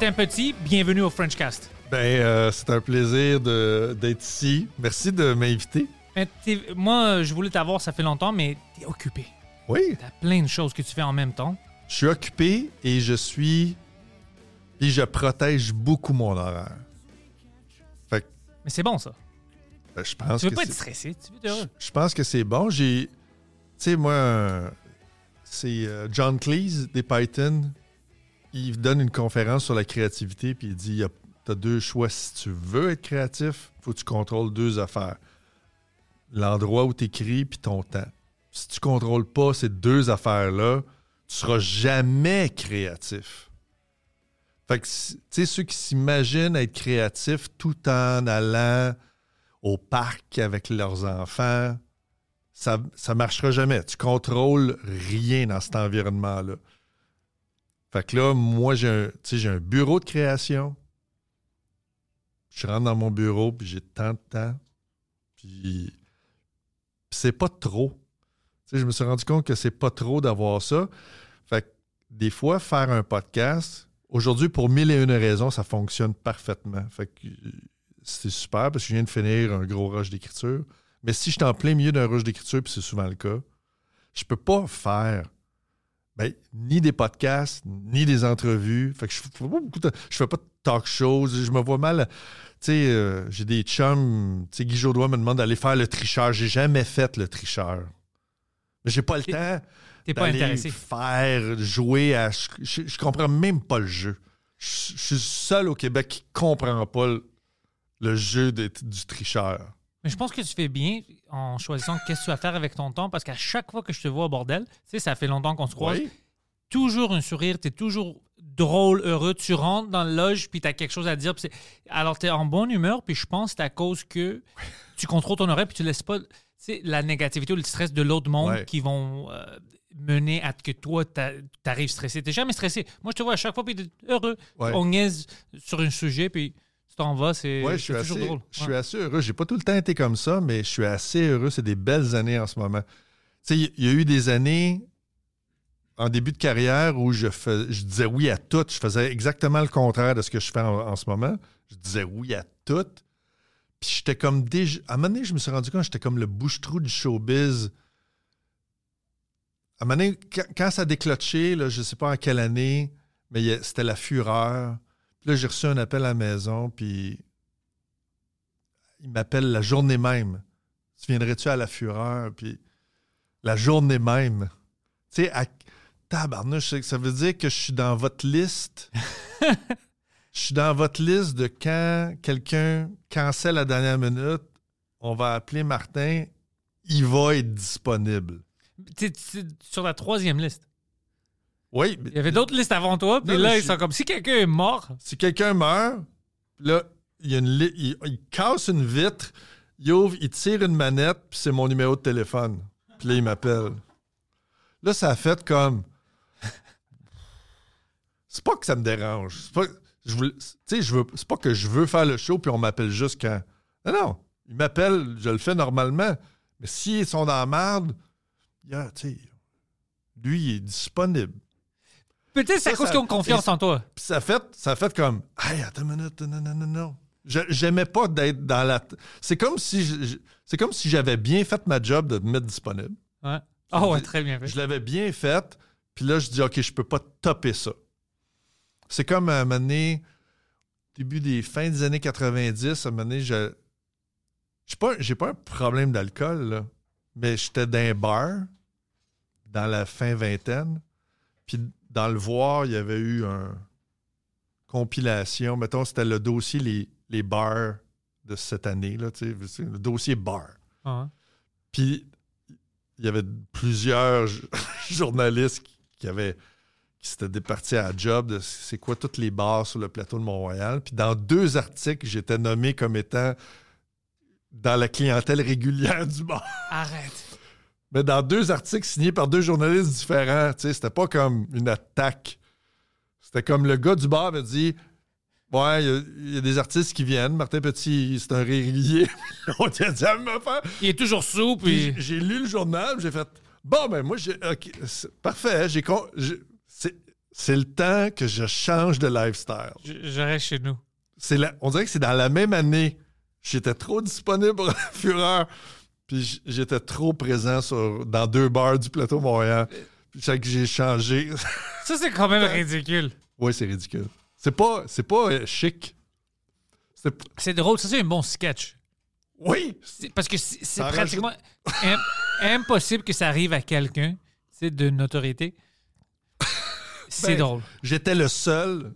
Martin Petit, bienvenue au Frenchcast. Ben, euh, c'est un plaisir d'être ici. Merci de m'inviter. T'es- Moi, je voulais t'avoir, ça fait longtemps, mais t'es occupé. Oui, T'as plein de choses que tu fais en même temps. je suis occupé et je suis. Et je protège beaucoup mon horaire. Fait que Mais c'est bon, ça. ben, je pense Tu veux que pas être stressé, tu veux être heureux. Je pense que c'est bon. J'ai. Tu sais, moi, euh, c'est euh, John Cleese des Python. Il donne une conférence sur la créativité, puis il dit tu as deux choix. Si tu veux être créatif, il faut que tu contrôles deux affaires l'endroit où tu écris, puis ton temps. Si tu contrôles pas ces deux affaires-là, tu seras jamais créatif. Fait que, tu sais, ceux qui s'imaginent être créatifs tout en allant au parc avec leurs enfants, ça ne marchera jamais. Tu contrôles rien dans cet environnement-là. Fait que là, moi, j'ai un, bureau de création. Je rentre dans mon bureau, puis j'ai tant de temps. Puis c'est pas trop. Je me suis rendu compte que c'est pas trop d'avoir ça. Fait que des fois, faire un podcast, aujourd'hui, pour mille et une raisons, ça fonctionne parfaitement. Fait que euh, c'est super parce que je viens de finir un gros rush d'écriture. Mais si je suis en plein milieu d'un rush d'écriture, puis c'est souvent le cas, je peux pas faire ben, ni des podcasts, ni des entrevues. Fait que je fais pas beaucoup de- je fais pas de talk shows. Je me vois mal. Tu sais, euh, j'ai des chums. Tu sais, Guy Jodoin me demande d'aller faire le tricheur. J'ai jamais fait le tricheur. Mais j'ai pas le temps d'aller faire, jouer à... Je, comprends même pas le jeu. Je, je suis le seul au Québec qui comprend pas le, le jeu de- du tricheur. Mais je pense que tu fais bien en choisissant qu'est-ce que tu vas faire avec ton temps parce qu'à chaque fois que je te vois au bordel, tu sais, ça fait longtemps qu'on se croise, Oui. toujours un sourire, t'es toujours drôle, heureux, tu rentres dans le loge puis t'as quelque chose à dire. puis Alors t'es en bonne humeur puis je pense que c'est à cause que tu contrôles ton oreille puis tu laisses pas tu sais, la négativité ou le stress de l'autre monde Ouais. qui vont euh, mener à que toi t'a- t'arrives stressé. T'es jamais stressé. Moi je te vois à chaque fois puis t'es heureux. Ouais. On niaise sur un sujet puis tu t'en vas, c'est Ouais, toujours assez, drôle. je suis Ouais. assez heureux. J'ai pas tout le temps été comme ça, mais je suis assez heureux. C'est des belles années en ce moment. Tu sais, il y- a eu des années en début de carrière où je, fais, je disais oui à tout. Je faisais exactement le contraire de ce que je fais en, en ce moment. Je disais oui à tout. Puis j'étais comme déjà. À un moment donné, je me suis rendu compte que j'étais comme le bouche-trou du showbiz. À un moment donné, quand, quand ça a déclenché, là, je sais pas en quelle année, mais c'était la fureur. Puis là, j'ai reçu un appel à la maison, puis il m'appelle la journée même. Tu viendrais-tu à la fureur? Puis la journée même. Tu sais, à tabarnouche, ça- veut dire que je suis dans votre liste? je suis dans votre liste de quand quelqu'un cancelle à la dernière minute, on va appeler Martin, il va être disponible. T'es- t'es sur la troisième liste? Oui, Il y avait d'autres listes avant toi, puis Non, là, ils sont comme si quelqu'un est mort. Si quelqu'un meurt, là, il, y a une li- il, il casse une vitre, il ouvre, il tire une manette, puis c'est mon numéro de téléphone. Puis là, il m'appelle. Là, ça a fait comme. C'est pas que ça me dérange. C'est pas, je voulais- veux, c'est pas que je veux faire le show, puis on m'appelle juste quand. Non, non. Il m'appelle, je le fais normalement. Mais s'ils sont dans la merde, il y a, tu sais, lui, il est disponible. Peut-être c'est à Ça, cause qu'ils ont confiance en toi. Puis ça a fait, ça a fait comme, hey, attends une minute, non, non, non, non. J'aimais pas d'être dans la. C'est comme si, c'est comme si j'avais bien fait ma job de me mettre disponible. Ouais. Ah ouais, très bien fait. Je l'avais bien faite, puis là, je dis, OK, je peux pas topper ça. C'est comme à un moment donné, début des fins des années 90, à un moment donné, je. J'ai pas, j'ai pas un problème d'alcool, là, mais j'étais dans un bar, dans la fin vingtaine, puis dans le voir, il y avait eu un compilation. Mettons, c'était le dossier les, les bars de cette année, là, le dossier bar. Ah. Puis il y avait plusieurs journalistes qui- qui avaient qui s'étaient départis à la job de c'est quoi toutes les bars sur le plateau de Mont-Royal. Puis dans deux articles, j'étais nommé comme étant dans la clientèle régulière du bar. Arrête. Mais dans deux articles signés par deux journalistes différents, tu sais, c'était pas comme une attaque. C'était comme le gars du bar me dit Ouais, il y a- il y, a des artistes qui viennent. Martin Petit, c'est un régulier. A dit à me faire. Il est toujours sous, Puis puis. j'ai lu le journal, j'ai fait bon ben moi j'ai parfait, j'ai con- c'est le temps que je change de lifestyle. Je, reste chez nous. La- on dirait que c'est dans la même année. J'étais trop disponible pour la fureur, puis j'étais trop présent sur, dans deux bars du plateau Montréal. Puis c'est que j'ai changé. Ça, c'est quand même ridicule. oui, c'est ridicule. C'est pas c'est pas euh, chic. C'est drôle. Ça, c'est un bon sketch. oui, C'est- Parce que c'est c'est Ça pratiquement im- impossible que ça arrive à quelqu'un c'est de notoriété. C'est Ben, drôle. J'étais le seul.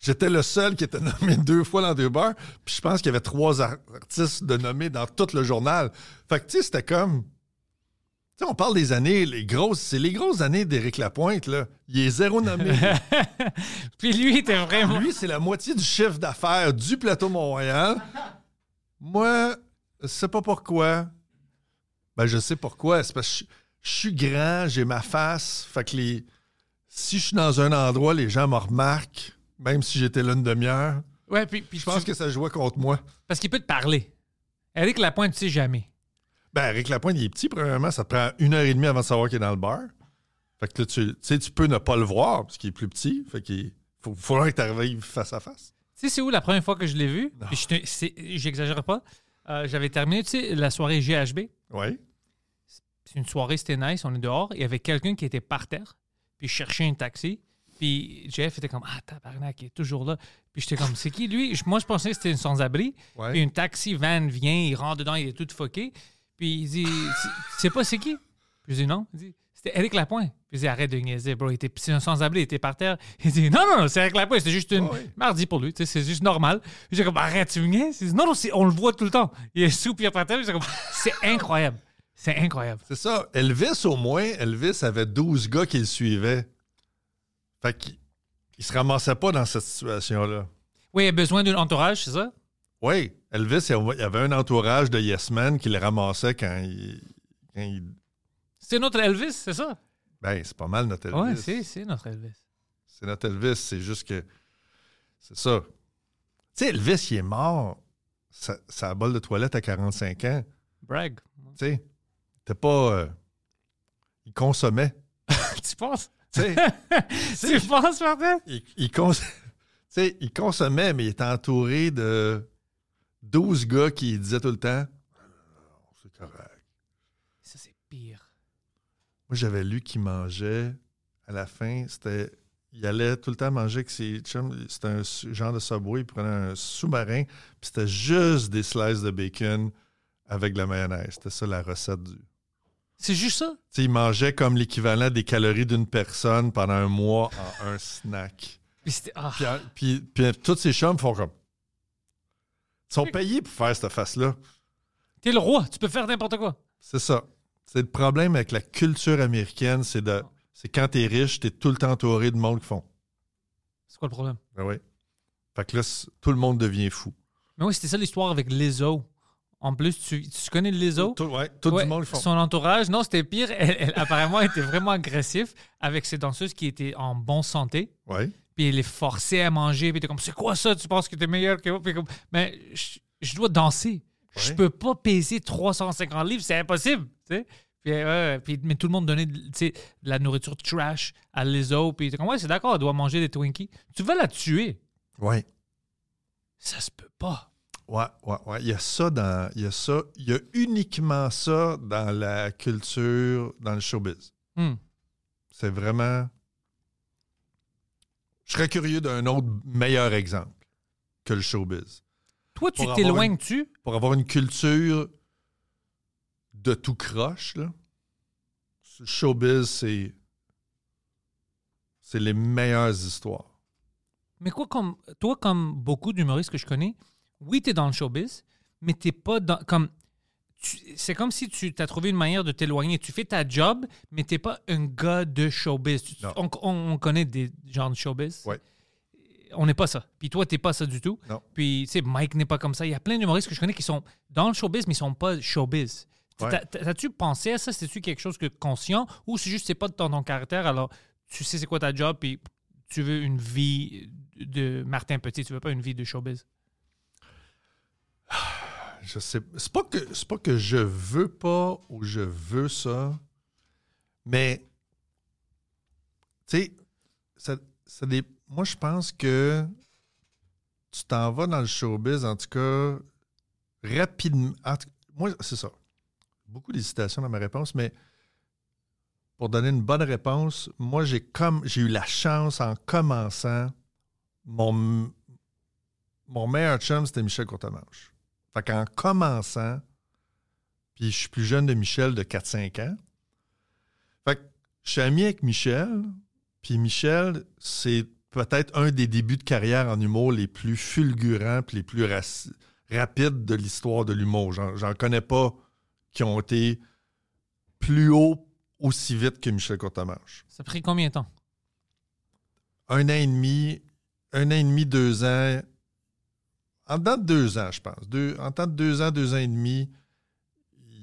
J'étais le seul qui était nommé deux fois dans deux bars. Puis je pense qu'il y avait trois ar- artistes de nommés dans tout le journal. Fait que, tu sais, c'était comme. Tu sais, on parle des années, les grosses. C'est les grosses années d'Éric Lapointe, là. Il est zéro nommé. Puis lui, il était vraiment. Lui, c'est la moitié du chiffre d'affaires du plateau Mont-Royal. Moi, je sais pas pourquoi. Ben, je sais pourquoi. C'est parce que je, je suis grand, j'ai ma face. Fait que les, si je suis dans un endroit, les gens me remarquent, même si j'étais là une demi-heure. Ouais, puis, puis Je pense tu- que ça jouait contre moi. Parce qu'il peut te parler. Eric Lapointe, tu sais jamais. Ben, Eric Lapointe, il est petit, premièrement. Ça te prend une heure et demie avant de savoir qu'il est dans le bar. Fait que là, tu, sais, tu peux ne pas le voir, parce qu'il est plus petit. Fait qu'il faut, faudra que tu arrives face à face. Tu sais, c'est où la première fois que je l'ai vu? J'exagère pas. Euh, J'avais terminé, tu sais, la soirée GHB. Oui. C'est une soirée, c'était nice, on est dehors. Il y avait quelqu'un qui était par terre, puis je cherchais un taxi. Puis Jeff était comme Ah, tabarnak, il est toujours là. Puis j'étais comme C'est qui lui? Moi, je pensais que c'était une sans-abri. Ouais. Puis une taxi van vient, il rentre dedans, il est tout fucké. Puis il dit C'est- Tu sais pas c'est qui? Puis je dis Non. Il dit C'était Eric Lapointe. Puis il dit Arrête de niaiser, bro. C'est un sans-abri, il était par terre. Il dit Non, non, non, c'est Eric Lapointe, c'était juste une mardi pour lui. C'est juste normal. Puis J'étais comme Arrête, tu niaises? Il dit, Non, non, on le voit tout le temps. Il est sous, puis par terre. C'est incroyable. C'est incroyable. C'est ça. Elvis, au moins, Elvis avait 12 gars qui le suivaient. Fait qu'il il se ramassait pas dans cette situation-là. Oui, il a besoin d'un entourage, c'est ça? Oui, Elvis, il y avait un entourage de Yes Men qui le ramassait quand il. quand il- C'est notre Elvis, c'est ça? Ben, c'est pas mal notre Elvis. Oui, c'est, c'est notre Elvis. C'est notre Elvis, c'est juste que. C'est ça. Tu sais, Elvis, il est mort. Ça, ça a bol de toilette à 45 ans. Brag. Tu sais, t'es pas. euh, il consommait. tu penses? Tu penses, Martin? il, il cons- tu sais, il consommait, mais il était entouré de 12 gars qui disaient tout le temps c'est correct. Ça, c'est pire. Moi, j'avais lu qu'il mangeait à la fin, c'était. Il allait tout le temps manger avec ses chums. C'était un genre de subway. Il prenait un sous-marin, puis c'était juste des slices de bacon avec de la mayonnaise. C'était ça la recette du. C'est juste ça? Tu sais, il mangeait comme l'équivalent des calories d'une personne pendant un mois en un snack. Puis ah. Puis, puis, puis tous ces chums font comme. Ils sont payés pour faire cette face-là. T'es le roi, tu peux faire n'importe quoi. C'est ça. C'est le problème avec la culture américaine, c'est de. C'est quand t'es riche, t'es tout le temps entouré de monde qui font. C'est quoi le problème? Ben oui. Fait que là, tout le monde devient fou. Mais oui, c'était ça l'histoire avec Lizzo. En plus, tu, tu connais Lizzo? Tout, ouais, tout Ouais, le monde qui font. Son entourage, non, c'était pire. Elle, elle, apparemment, était vraiment agressif avec ses danseuses qui étaient en bonne santé. Ouais. Puis elle les forçait à manger. Puis t'es comme, c'est quoi ça? Tu penses que t'es meilleur que moi? Puis comme, mais je, je dois danser. Je peux pas peser 350 livres, c'est impossible. Puis, mais tout le monde donnait de la nourriture trash à Lizzo. Puis t'es comme, ouais, c'est d'accord, elle doit manger des Twinkies. Tu vas la tuer. Ouais. Ça se peut pas. Ouais, ouais, ouais. Il y a ça dans. Il y a ça. Il y a uniquement ça dans la culture, dans le showbiz. Hmm. C'est vraiment. Je serais curieux d'un autre meilleur exemple que le showbiz. Toi, tu t'éloignes-tu? Pour avoir une culture de tout croche, là. Le showbiz, c'est. C'est les meilleures histoires. Mais quoi, comme toi, comme beaucoup d'humoristes que je connais, oui, tu es dans le showbiz, mais t'es pas dans. Comme. C'est comme si tu as trouvé une manière de t'éloigner. Tu fais ta job, mais t'es pas un gars de showbiz. Tu- on, on- on connaît des gens de showbiz. Ouais. On n'est pas ça. Puis toi, t'es pas ça du tout. Non. Puis, tu sais, Mike n'est pas comme ça. Il y a plein d'humoristes que je connais qui sont dans le showbiz, mais ils sont pas showbiz. Ouais. T'as-tu pensé à ça? C'est-tu quelque chose que conscient? Ou c'est juste c'est pas dans ton caractère, alors tu sais c'est quoi ta job, puis tu veux une vie de Martin Petit, tu veux pas une vie de showbiz? Je sais. C'est pas que c'est pas que je veux pas ou je veux ça, mais tu sais, ça, ça dé- moi je pense que tu t'en vas dans le showbiz, en tout cas, rapidement. moi, c'est ça. Beaucoup d'hésitation dans ma réponse, mais pour donner une bonne réponse, moi j'ai comme j'ai eu la chance en commençant, mon, mon meilleur chum, c'était Michel Courtemanche. Fait qu'en commençant, puis je suis plus jeune de Michel de 4-5 ans. Fait que je suis ami avec Michel, puis Michel, c'est peut-être un des débuts de carrière en humour les plus fulgurants puis les plus rapides de l'histoire de l'humour. J'en, j'en connais pas qui ont été plus haut aussi vite que Michel Courtemanche. Ça a pris combien de temps? Un an et demi, un an et demi, deux ans. En dedans de deux ans, je pense. Deux, en temps de deux ans, deux ans et demi,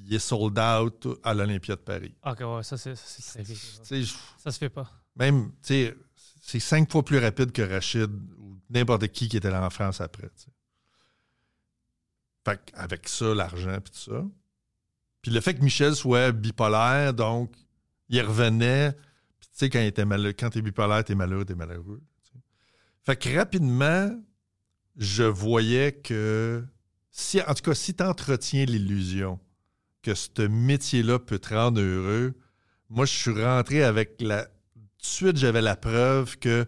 il est sold out à l'Olympia de Paris. Ok, ouais, ça c'est très vite. Ça se fait pas. même, tu sais, c'est cinq fois plus rapide que Rachid ou n'importe qui qui était là en France après. Fait avec ça, l'argent puis tout ça. Puis le fait que Michel soit bipolaire, donc il revenait. Puis tu sais, quand il était malheureux, quand t'es bipolaire, t'es malheureux, t'es malheureux. Fait que rapidement, je voyais que si, en tout cas, si tu entretiens l'illusion que ce métier-là peut te rendre heureux, moi, je suis rentré avec la. Tout de suite, j'avais la preuve que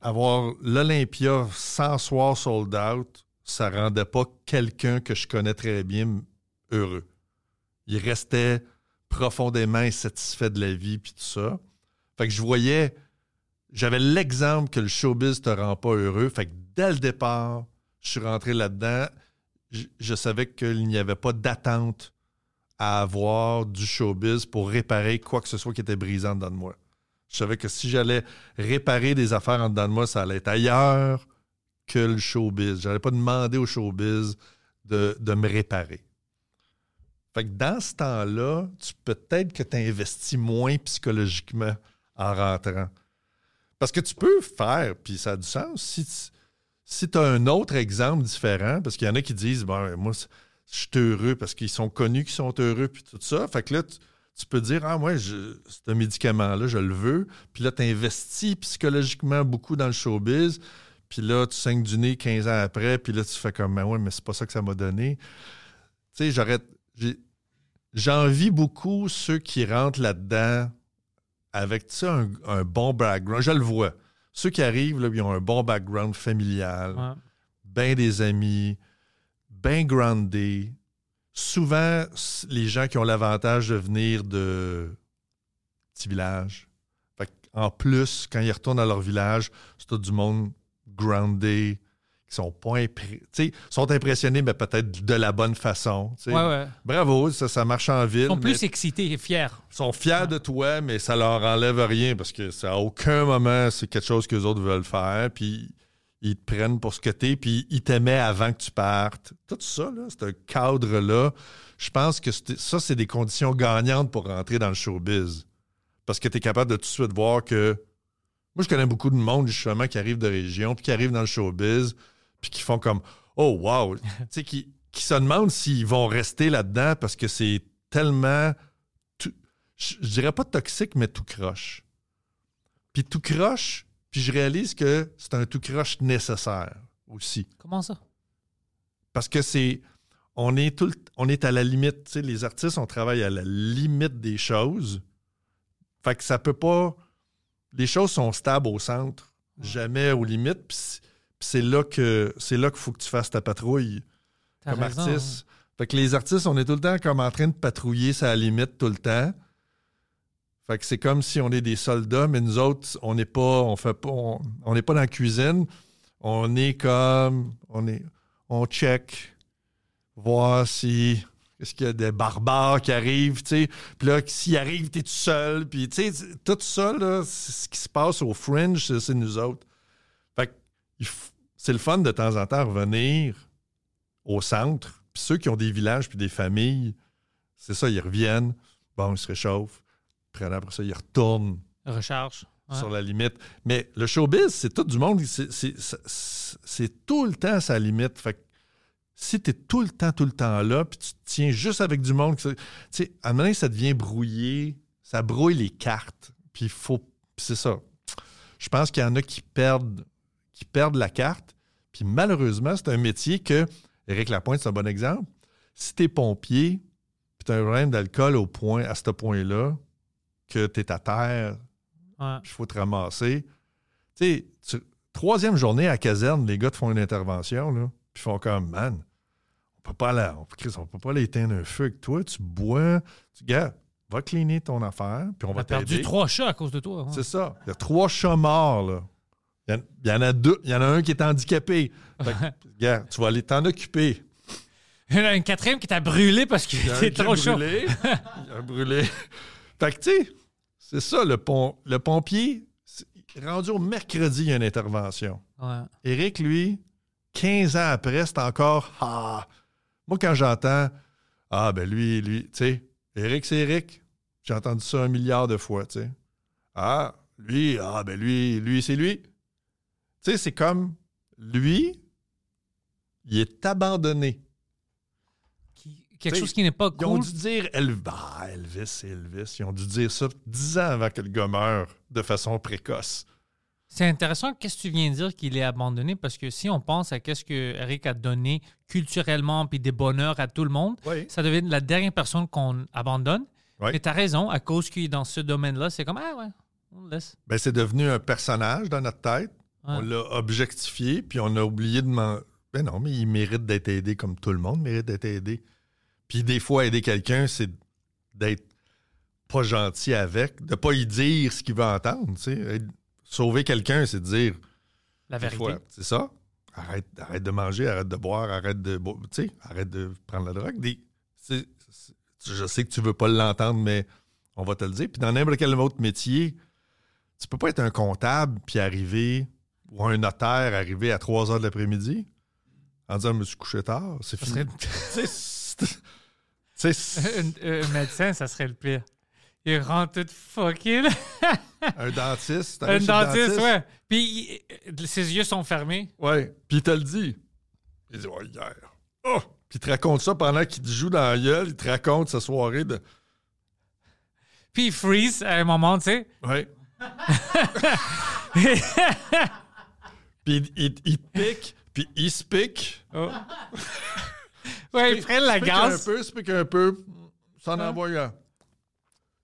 avoir l'Olympia sans soir sold out, ça rendait pas quelqu'un que je connais très bien heureux. Il restait profondément insatisfait de la vie puis tout ça. Fait que je voyais, j'avais l'exemple que le showbiz te rend pas heureux. Fait que dès le départ, je suis rentré là-dedans. Je, savais qu'il n'y avait pas d'attente à avoir du showbiz pour réparer quoi que ce soit qui était brisant dedans de moi. Je savais que si j'allais réparer des affaires en dedans de moi, ça allait être ailleurs que le showbiz. Je n'allais pas demander au showbiz de, de me réparer. Fait que dans ce temps-là, tu peut-être que tu investis moins psychologiquement en rentrant. Parce que tu peux faire, puis ça a du sens, si tu as un autre exemple différent, parce qu'il y en a qui disent, bon, moi, je suis heureux parce qu'ils sont connus qu'ils sont heureux, puis tout ça. Fait que là, tu, peux dire, ah, moi, je, ce médicament-là, je le veux. Puis là, tu investis psychologiquement beaucoup dans le showbiz. Puis là, tu saignes du nez 15 ans après. Puis là, tu fais comme, ah ouais, mais c'est pas ça que ça m'a donné. Tu sais, j'aurais. J'envie beaucoup ceux qui rentrent là-dedans avec, un, un bon background. Je le vois. Ceux qui arrivent, là, ils ont un bon background familial Ouais. ben des amis, ben groundés. Souvent, les gens qui ont l'avantage de venir de petits villages. Fait en plus, quand ils retournent à leur village, c'est tout du monde groundé, sont pas impré- sont impressionnés, mais peut-être de la bonne façon. Ouais, ouais. Bravo, ça, ça marche en ville. Ils sont plus excités et fiers. sont fiers de toi, mais ça leur enlève rien parce que ça, à aucun moment c'est quelque chose que les autres veulent faire. Puis ils te prennent pour ce que t'es, puis ils t'aimaient avant que tu partes. Tout ça, là, c'est un cadre-là. Je pense que ça, c'est des conditions gagnantes pour rentrer dans le showbiz. Parce que tu es capable de tout de suite voir que. Moi, je connais beaucoup de monde, justement, qui arrive de région, puis qui arrive dans le showbiz, puis qui font comme Oh, wow! tu sais, qui, qui se demandent s'ils vont rester là-dedans parce que c'est tellement. tout- je je dirais pas toxique, mais tout croche. Puis tout croche, puis je réalise que c'est un tout croche nécessaire aussi. Comment ça? Parce que c'est. On est, tout, on est à la limite. Tu sais, les artistes, on travaille à la limite des choses. Fait que ça peut pas. Les choses sont stables au centre, jamais aux limites. Puis c'est- là que c'est là qu'il faut que tu fasses ta patrouille comme raison, artiste. Fait que les artistes, on est tout le temps comme en train de patrouiller sa limite tout le temps. Fait que c'est comme si on est des soldats, mais nous autres, on n'est pas, on fait pas, on n'est pas dans la cuisine. On est comme, on est, on check, voir si est-ce qu'il y a des barbares qui arrivent, tu sais. Puis là, s'ils arrivent, t'es tout seul. Puis tu sais, tout ça là, c'est ce qui se passe au fringe, c'est nous autres. Fait que il f- c'est le fun de temps en temps revenir au centre. Puis ceux qui ont des villages puis des familles, c'est ça, ils reviennent. Bon, ils se réchauffent. Puis après ça, ils retournent Recharge. Ouais. sur la limite. Mais le showbiz, c'est tout du monde. c'est- tout le temps sa limite. Fait que si tu es tout le temps, tout le temps là, puis tu te tiens juste avec du monde, tu sais, à un moment donné, ça devient brouillé. Ça brouille les cartes. Puis il faut. puis c'est ça. Je pense qu'il y en a qui perdent, qui perdent la carte. Puis malheureusement, c'est un métier que. Éric Lapointe, c'est un bon exemple. Si tu es pompier, puis tu as un problème d'alcool au point, à ce point-là, que tu es à terre, Ouais. il faut te ramasser. Tu sais, troisième journée à caserne, les gars te font une intervention, là, puis ils font comme, man, on peut pas aller, on, Chris, on peut pas aller éteindre un feu avec toi, tu bois, tu gars, va cleaner ton affaire, puis on va a perdu t'aider. trois chats à cause de toi. C'est ça. Il y a trois chats morts, là. Il y en- il y, en a deux. Il y en a un qui est handicapé. Fait que, gars, tu vas aller t'en occuper. Il y en a une quatrième qui t'a brûlé parce que un t'es trop chaud. brûlé. Il a brûlé. Fait que, tu sais, c'est ça, le, pom- le pompier, rendu au mercredi, il y a une intervention. Ouais. Éric, lui, 15 ans après, c'est encore Ah. Moi, quand j'entends Ah, ben lui, lui, tu sais, Éric, c'est Éric. J'ai entendu ça un milliard de fois, tu sais. Ah, lui, ah, ben lui, lui, c'est lui. Tu sais, c'est comme lui, il est abandonné. Qui- quelque T'sais, chose qui n'est pas Ils ont cool. dû dire Elvis. Ah, Elvis, Elvis. Ils ont dû dire ça dix ans avant que le gars meure de façon précoce. C'est intéressant qu'est-ce que tu viens de dire qu'il est abandonné? Parce que si on pense à qu'est-ce que Eric a donné culturellement puis des bonheurs à tout le monde, Oui. ça devient la dernière personne qu'on abandonne. Oui. Mais tu as raison, à cause qu'il est dans ce domaine-là, c'est comme ah ouais, on le laisse. Ben, c'est devenu un personnage dans notre tête. Ouais. On l'a objectifié, puis on a oublié de m'en. Ben non, mais il mérite d'être aidé comme tout le monde mérite d'être aidé. Puis des fois, aider quelqu'un, c'est d'être pas gentil avec, de pas y dire ce qu'il veut entendre. Sauver quelqu'un, c'est de dire. La vérité. C'est ça. Arrête, arrête de manger, arrête de boire, arrête de. bo- Tu sais, arrête de prendre la drogue. Des- je sais que tu veux pas l'entendre, mais on va te le dire. Puis dans n'importe quel autre métier, tu peux pas être un comptable puis arriver, ou un notaire arriver à 3 heures de l'après-midi en disant Je me suis couché tard. C'est fini. serait- un, médecin, ça serait le pire. Il rentre tout fucké, là. un dentiste. Un le dentiste, ouais. Puis il- ses yeux sont fermés. Ouais. Puis il te le dit. Il dit, ouais, hier. Oh! Puis il te raconte ça pendant qu'il te joue dans la gueule. Il te raconte sa soirée de. Puis il freeze à un moment, tu sais. Ouais. puis il, il- il te pique, puis il se pique. Oh. ouais, ils prennent la Se pique gaz. un peu, se pique un peu. S'en envoie un.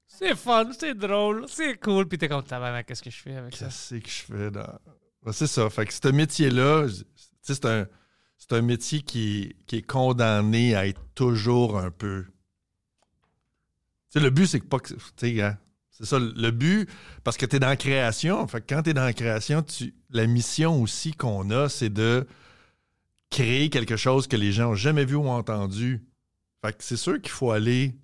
C'est fun, c'est drôle, c'est cool. Puis t'es comme, tabarnak, qu'est-ce que je fais avec ça? Qu'est-ce que je fais dans. C'est ça. Fait que ce métier-là, je- tu sais, c'est un, c'est un métier qui est, qui est condamné à être toujours un peu. Tu sais, le but, c'est que pas que. Tu sais, hein, c'est ça, le but, parce que tu es dans la création. Fait que quand tu es dans la création, tu, la mission aussi qu'on a, c'est de créer quelque chose que les gens n'ont jamais vu ou entendu. Fait que c'est sûr qu'il faut aller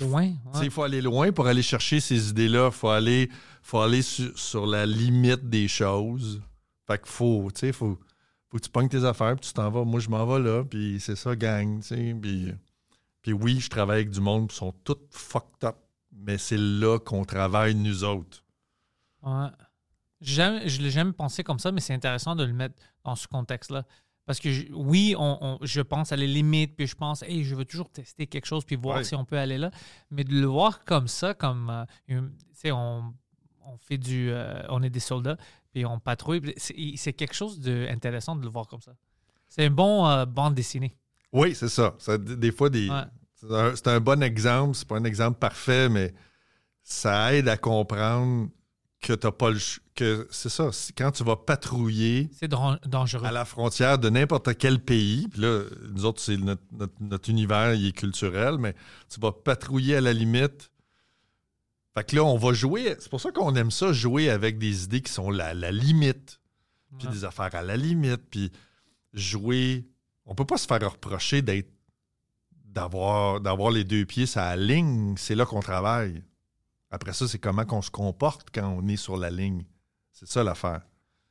Loin. ouais. Il faut aller loin pour aller chercher ces idées-là. Il faut aller, faut aller su- sur la limite des choses. Fait qu'il faut, tu sais, faut, faut que tu pognes tes affaires, puis tu t'en vas. Moi, je m'en vais là, puis c'est ça, gang. puis oui, je travaille avec du monde, qui sont tous fucked up, mais c'est là qu'on travaille, nous autres. Ouais. Je l'ai jamais pensé comme ça, mais c'est intéressant de le mettre dans ce contexte-là. Parce que je- oui, on, on- je pense à les limites, puis je pense, hey, je veux toujours tester quelque chose, puis voir Ouais. si on peut aller là. Mais de le voir comme ça, comme, euh, une- tu sais, on, on fait du, euh, on est des soldats, puis on patrouille, c'est quelque chose d'intéressant de le voir comme ça. C'est une bonne euh, bande dessinée. Oui, c'est ça. Ça, Des fois, des, Ouais. C'est un, bon exemple. C'est pas un exemple parfait, mais ça aide à comprendre que t'as pas le que c'est ça. Quand tu vas patrouiller C'est dangereux. à la frontière de n'importe quel pays, puis là, nous autres, c'est notre, notre- notre univers, il est culturel, mais tu vas patrouiller à la limite. Fait que là, on va jouer. C'est pour ça qu'on aime ça, jouer avec des idées qui sont la, la limite, puis Ouais. des affaires à la limite, puis jouer. On peut pas se faire reprocher d'être d'avoir d'avoir les deux pieds sur la ligne. C'est là qu'on travaille. Après ça, c'est comment qu'on se comporte quand on est sur la ligne. C'est ça l'affaire.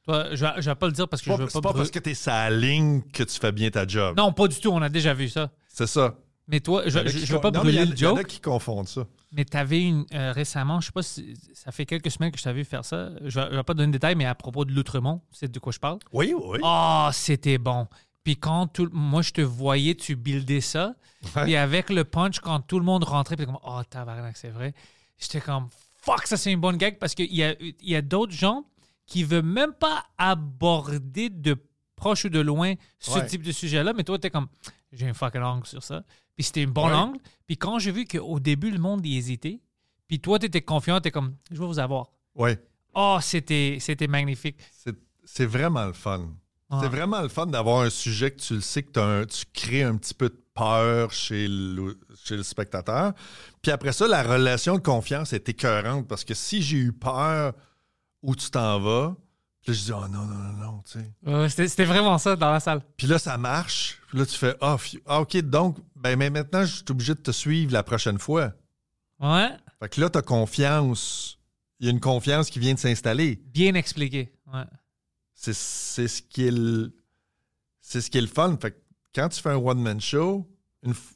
Toi, je, je vais pas le dire parce que C'est je pas, veux c'est pas. pas parce que tu es sur la ligne que tu fais bien ta job. Non, pas du tout. On a déjà vu ça. C'est ça. Mais toi, je, je veux pas non, brûler le Il y en a joke. qui confondent ça. Mais tu avais une euh, récemment, je sais pas si ça fait quelques semaines que je t'avais vu faire ça. Je vais, je vais pas donner de détails, mais à propos de l'Outremont, c'est de quoi je parle? Oui, oui. Oh, c'était bon. Puis quand tout, moi je te voyais, tu buildais ça. Ouais. Puis avec le punch, quand tout le monde rentrait, puis comme oh tabarnak, c'est vrai. J'étais comme fuck, ça c'est une bonne gag parce qu'il y a, il y a d'autres gens qui veulent même pas aborder de proche ou de loin ce Ouais. type de sujet-là, mais toi t'es comme j'ai un fucking angle sur ça. Puis c'était un bon Ouais. angle. Puis quand j'ai vu qu'au début le monde y hésitait, puis toi t'étais confiant, t'es comme je vais vous avoir. Oui. Oh, c'était c'était magnifique. C'est- C'est vraiment le fun. C'est vraiment le fun d'avoir un sujet que tu le sais que t'as un- tu crées un petit peu de peur chez le, chez le spectateur. Puis après ça, la relation de confiance est écœurante parce que si j'ai eu peur où tu t'en vas, puis là, je dis, oh non, non, non, non, tu sais. C'était vraiment ça dans la salle. Puis là, ça marche. Puis là, tu fais, ah, phew. Ah, OK, donc, ben, mais maintenant, je suis obligé de te suivre la prochaine fois. Ouais, Fait que là, tu as confiance. Il y a une confiance qui vient de s'installer. bien expliqué. Ouais. C'est ce qui c'est ce fun. Fait quand tu fais un one-man show,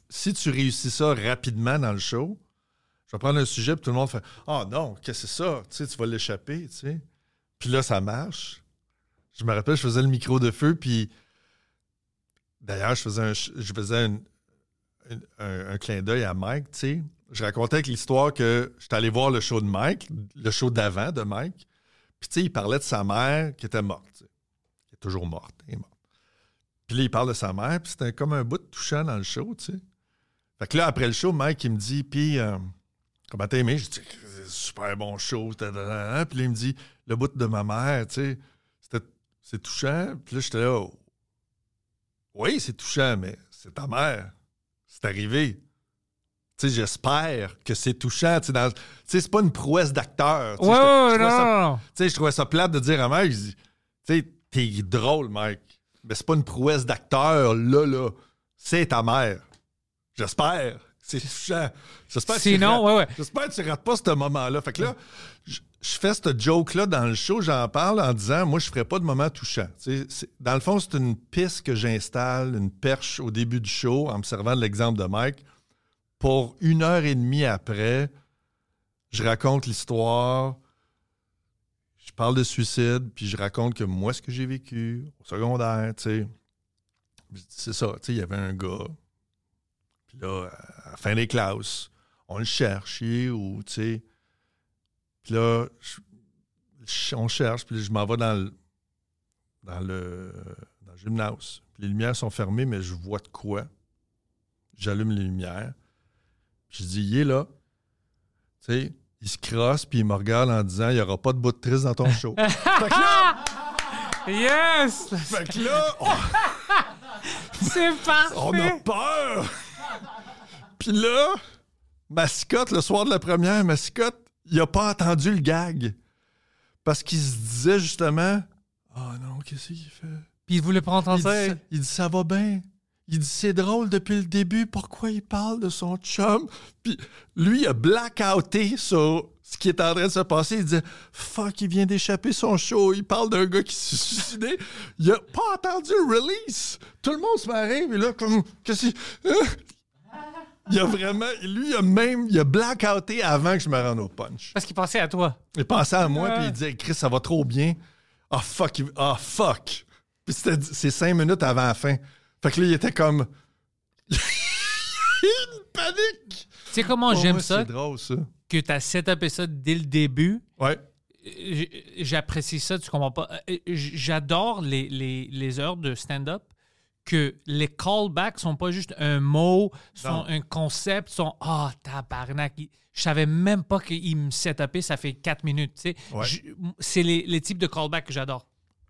si tu réussis ça rapidement dans le show, je vais prendre un sujet puis tout le monde fait Ah non, qu'est-ce que c'est ça? Tu sais, tu vas l'échapper, tu sais. Puis là, ça marche. Je me rappelle, je faisais le micro de feu, puis d'ailleurs, je faisais un, je faisais un clin d'œil à Mike, tu sais. Je racontais avec l'histoire que j'étais allé voir le show de Mike, le show d'avant de Mike. Puis, tu sais, il parlait de sa mère qui était morte. tu sais. Qui est toujours morte. Elle est morte. Puis là, il parle de sa mère, puis c'était comme un bout de touchant dans le show, tu sais. Fait que là, après le show, Mike, il me dit, puis, euh, comment t'as aimé? Je dis, super bon show. Puis là, il me dit, le bout de ma mère, tu sais, c'était- c'est touchant. Puis là, j'étais là, oh. oui, c'est touchant, mais c'est ta mère. C'est arrivé. Tu sais, j'espère que c'est touchant. Tu sais, c'est pas une prouesse d'acteur. Ouais, ouais, trouvais non, ça non, tu sais, je trouvais ça plate de dire à Mike, je dis, tu sais, t'es drôle, Mike. Mais c'est pas une prouesse d'acteur, là, là. C'est ta mère. J'espère. C'est touchant. J'espère que tu Sinon, ouais, ouais. J'espère que tu rates pas ce moment-là. Fait que là, je fais ce joke-là dans le show, j'en parle en disant, moi, je ferai pas de moment touchant. Dans le fond, c'est une piste que j'installe, une perche au début du show, en me servant de l'exemple de Mike. Pour une heure et demie après, je raconte l'histoire, parle de suicide, puis je raconte que moi, ce que j'ai vécu au secondaire, tu sais. C'est ça, tu sais, il y avait un gars, puis là, à la fin des classes, on le cherche, il est tu sais. Puis là, je- je- on cherche, puis je m'en vais dans le, dans le, dans le gymnase. Puis les lumières sont fermées, mais je vois de quoi. J'allume les lumières. Puis je dis, il est là. Tu sais, il se crosse, puis il me regarde en disant, il n'y aura pas de bout de triste dans ton show. fait que là, Yes! fait que là, on- C'est parfait! On a peur! Puis là, Mascotte, le soir de la première, Mascotte, il a pas entendu le gag. Parce qu'il se disait justement Ah non, qu'est-ce qu'il fait? Puis il voulait pas entendre Il dit, ça. ça, il dit Ça va bien. Il dit C'est drôle depuis le début, pourquoi il parle de son chum? Puis lui, il a blackouté sur ce qui est en train de se passer. Il dit Fuck, il vient d'échapper son show. Il parle d'un gars qui s'est suicidé. Il a pas entendu le release. Tout le monde se marie, mais là, comme. Qu'est-ce qu'il- Hein? Il a vraiment. Lui, il a même. Il a blackouté avant que je me rende au punch. Parce qu'il pensait à toi. Il pensait à moi, puis il disait Chris, ça va trop bien. Ah fuck, il- ah fuck. Puis c'était- c'est cinq minutes avant la fin. Fait que là, il était comme. une panique! Tu sais comment j'aime ça? C'est drôle, ça. Que tu as setupé ça dès le début. Ouais. J'apprécie ça, tu comprends pas. Euh, j- J'adore les, les, les heures de stand-up que les callbacks sont pas juste un mot, sont Non. un concept, sont Ah, tabarnak. il- Je savais même pas qu'il me setupait, ça fait quatre minutes. tu sais. Ouais. C'est les, les types de callbacks que j'adore.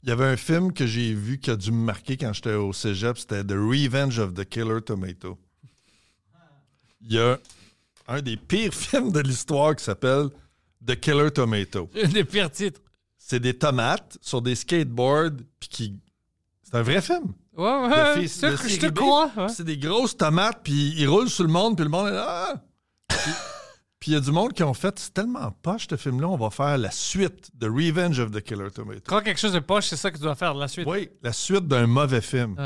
Il y avait un film que j'ai vu qui a dû me marquer quand j'étais au cégep, c'était The Revenge of the Killer Tomato. Il y a un des pires films de l'histoire qui s'appelle The Killer Tomato. Un des pires titres. C'est des tomates sur des skateboards, puis qui. C'est un vrai film. Ouais, ouais. de je te crois. ouais. C'est des grosses tomates, puis ils roulent sur le monde, puis le monde est là. Ah! Puis- il y a du monde qui ont fait, c'est tellement poche ce film-là, on va faire la suite de Revenge of the Killer Tomato. Quand quelque chose de poche, c'est ça que tu dois faire la suite. Oui, la suite d'un mauvais film.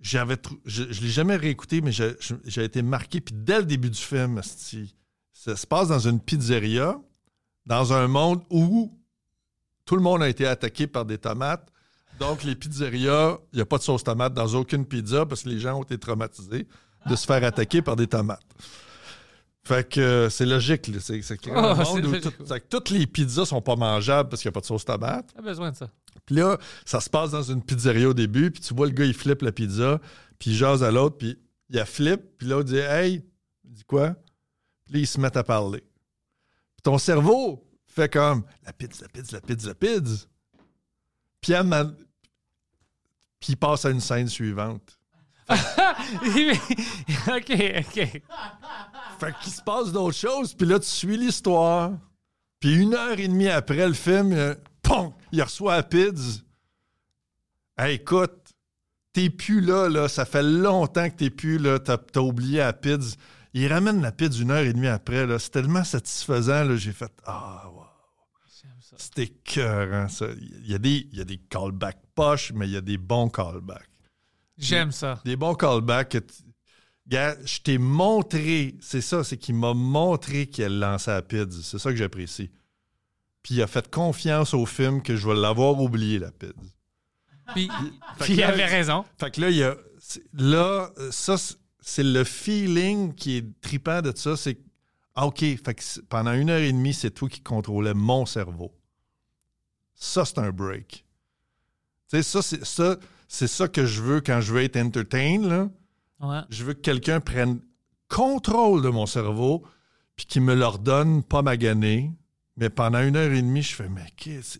J'avais je ne l'ai jamais réécouté, mais j'ai été marqué. Puis dès le début du film, ça se passe dans une pizzeria, dans un monde où tout le monde a été attaqué par des tomates. Donc, les pizzerias, il n'y a pas de sauce tomate dans aucune pizza parce que les gens ont été traumatisés de se faire attaquer par des tomates. Fait que euh, c'est logique. là. C'est c'est Oh, monde c'est où logique. tout- fait que toutes les pizzas sont pas mangeables parce qu'il n'y a pas de sauce tomate. T'as besoin de ça. Puis là, ça se passe dans une pizzeria au début, puis tu vois le gars, il flippe la pizza, puis il jase à l'autre, puis il a flip, puis l'autre dit Hey, il dit quoi? Puis là, ils se mettent à parler. Puis ton cerveau fait comme La pizza, la pizza, la pizza, la pizza. Puis, à ma- puis il passe à une scène suivante. ok, ok. Fait qu'il se passe d'autres choses, puis là, tu suis l'histoire. Puis une heure et demie après le film, euh, il reçoit pizza. Hey, écoute, t'es plus là, là. Ça fait longtemps que t'es plus là. T'as, t'as oublié pizza. Il ramène la pizza une heure et demie après, là. C'est tellement satisfaisant, là. J'ai fait Ah, wow. C'était cœur, ça. Il y, a des, il y a des callbacks poches, mais il y a des bons callbacks J'aime ça. des bons callbacks. que tu- Gars, je t'ai montré, c'est ça, c'est qu'il m'a montré qu'elle lançait la pizza. C'est ça que j'apprécie. Puis il a fait confiance au film que je vais l'avoir oublié, la pizza. Puis, il là, avait raison. Fait que là, il y a. Là, ça, c'est- le feeling qui est tripant de ça. C'est. Ah, OK. Fait que pendant une heure et demie, c'est toi qui contrôlais mon cerveau. Ça, c'est un break. Tu sais, ça, c'est ça, c'est ça que je veux quand je veux être entertain, là. Ouais. Je veux que quelqu'un prenne contrôle de mon cerveau puis qu'il me l'ordonne pas magané. Mais pendant une heure et demie, je fais, mais qu'est-ce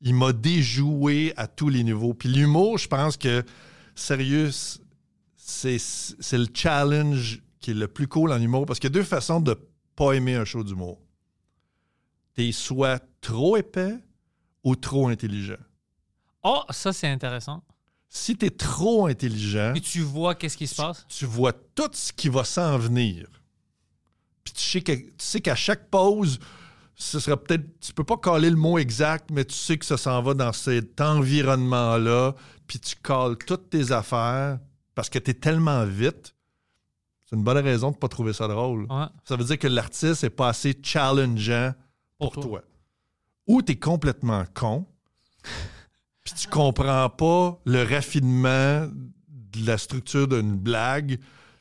Il m'a déjoué à tous les niveaux. Puis l'humour, je pense que, sérieux, c'est c'est le challenge qui est le plus cool en humour parce qu'il y a deux façons de pas aimer un show d'humour. T'es soit trop épais ou trop intelligent. Oh, ça, c'est intéressant. Si t'es trop intelligent, Et tu vois qu'est-ce qui se passe? tu vois tout ce qui va s'en venir. Puis tu sais que- tu sais qu'à chaque pause, ce sera peut-être. Tu peux pas caler le mot exact, mais tu sais que ça s'en va dans cet environnement-là. Puis tu cales toutes tes affaires parce que tu es tellement vite. C'est une bonne raison de pas trouver ça drôle. Ouais. Ça veut dire que l'artiste n'est pas assez challengeant pour, Pour toi. toi. Ou tu es complètement con, puis tu comprends pas le raffinement de la structure d'une blague,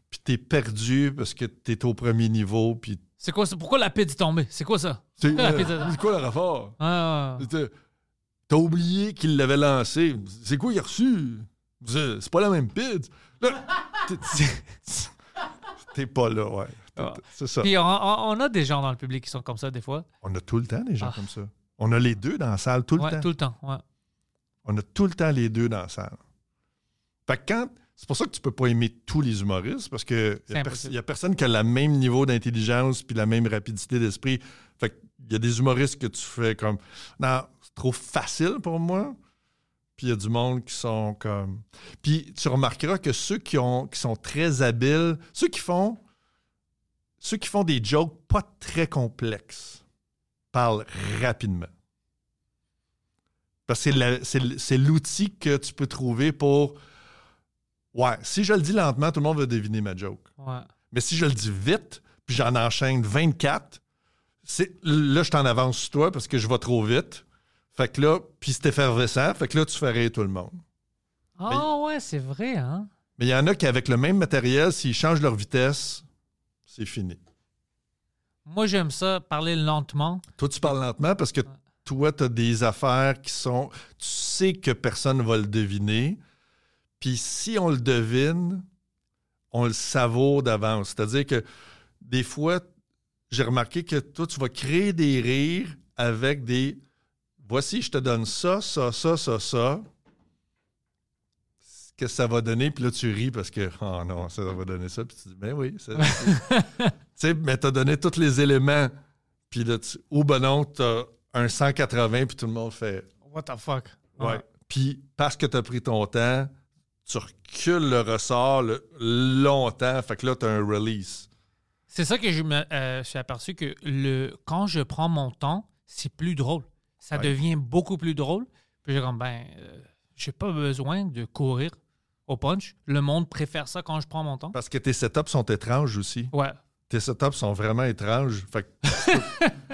puis tu es perdu parce que tu es au premier niveau, puis C'est quoi ça? Pourquoi la pizza est tombée? C'est quoi ça? c'est Ah, c'est quoi le rapport? Ah, ouais. T'as t'as oublié qu'il l'avait lancé. C'est quoi il a reçu? C'est pas la même. Là, t'es- T'es pas là, ouais. Ah. C'est ça. Puis on, on- on a des gens dans le public qui sont comme ça des fois. On a tout le temps des gens Ah. comme ça. On a les deux dans la salle tout le Ouais, temps. tout le temps. Ouais. On a tout le temps les deux dans la salle. Fait que quand. C'est pour ça que tu peux pas aimer tous les humoristes, parce que C'est il impossible. y a personne qui a le même niveau d'intelligence puis la même rapidité d'esprit. Fait qu'il y a des humoristes que tu fais comme Non, c'est trop facile pour moi. Puis il y a du monde qui sont comme. Puis tu remarqueras que ceux qui, ont, qui sont très habiles, ceux qui font. Ceux qui font des jokes pas très complexes parlent rapidement. Parce que c'est l'outil que tu peux trouver pour. Ouais, si je le dis lentement, tout le monde va deviner ma joke. Ouais. Mais si je le dis vite, puis j'en enchaîne 24, c'est, là, je t'en avance sur toi parce que je vais trop vite. Fait que là, puis c'est effervescent, fait que là, tu fais rire tout le monde. Ah ouais, c'est vrai, hein? Mais il y en a qui, avec le même matériel, s'ils changent leur vitesse, c'est fini. Moi, j'aime ça, parler lentement. Toi, tu parles lentement parce que toi, tu as des affaires qui sont. Tu sais que personne ne va le deviner. Puis si on le devine, on le savoure d'avance. C'est-à-dire que des fois, j'ai remarqué que toi, tu vas créer des rires avec des. Voici, je te donne ça, ça, ça, ça, ça. Qu'est-ce que ça va donner? Puis là, tu ris parce que, oh non, ça va donner ça. Puis tu dis, ben oui. ça- tu sais, mais t'as donné tous les éléments. Puis là, tu, ou ben non, t'as un 180, puis tout le monde fait, What the fuck? ouais. Puis parce que t'as pris ton temps, tu recules le ressort le- longtemps. Fait que là, t'as un release. C'est ça que je me euh, suis aperçu que le, quand je prends mon temps, c'est plus drôle. Ça Ouais. devient beaucoup plus drôle. Puis j'ai comme, ben, euh, j'ai pas besoin de courir au punch. Le monde préfère ça quand je prends mon temps. Parce que tes setups sont étranges aussi. Ouais. Tes setups sont vraiment étranges. Fait que tu peux,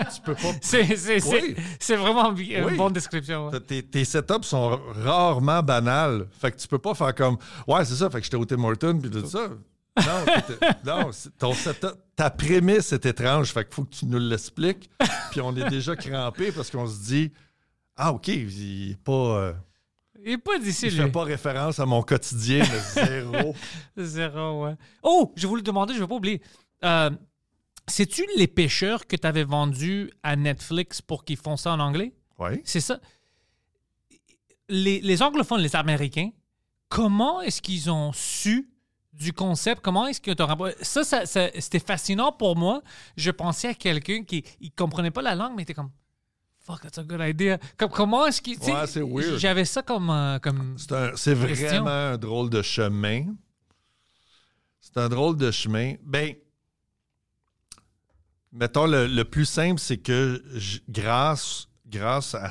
tu peux pas. C'est, c'est, c'est- Oui. c'est vraiment une Oui. bonne description. ouais. Tes, tes setups sont rarement banals. Fait que tu peux pas faire comme Ouais, c'est ça, fait que j'étais au Tim Hortons puis tout ça. Non, non ton setup- ta prémisse est étrange. Fait qu'il faut que tu nous l'expliques. Puis on est déjà crampé parce qu'on se dit Ah, OK, il est pas. euh, Il est pas d'ici, il lui. fait pas référence à mon quotidien de zéro. Zéro, ouais. Oh, je voulais demander, je vais pas oublier. Euh, C'est-tu les pêcheurs que tu avais vendus à Netflix pour qu'ils font ça en anglais? Oui. C'est ça. Les, les anglophones, les Américains, comment est-ce qu'ils ont su du concept? Comment est-ce que Ça, ça, ça- c'était fascinant pour moi. Je pensais à quelqu'un qui ne comprenait pas la langue, mais était comme Fuck, that's a good idea. Comme, comment est-ce qu'il. Ouais, c'est weird. J'avais ça comme. euh, comme... C'est vraiment un drôle de chemin. C'est un drôle de chemin. Ben, mettons, le, le plus simple, c'est que grâce, grâce à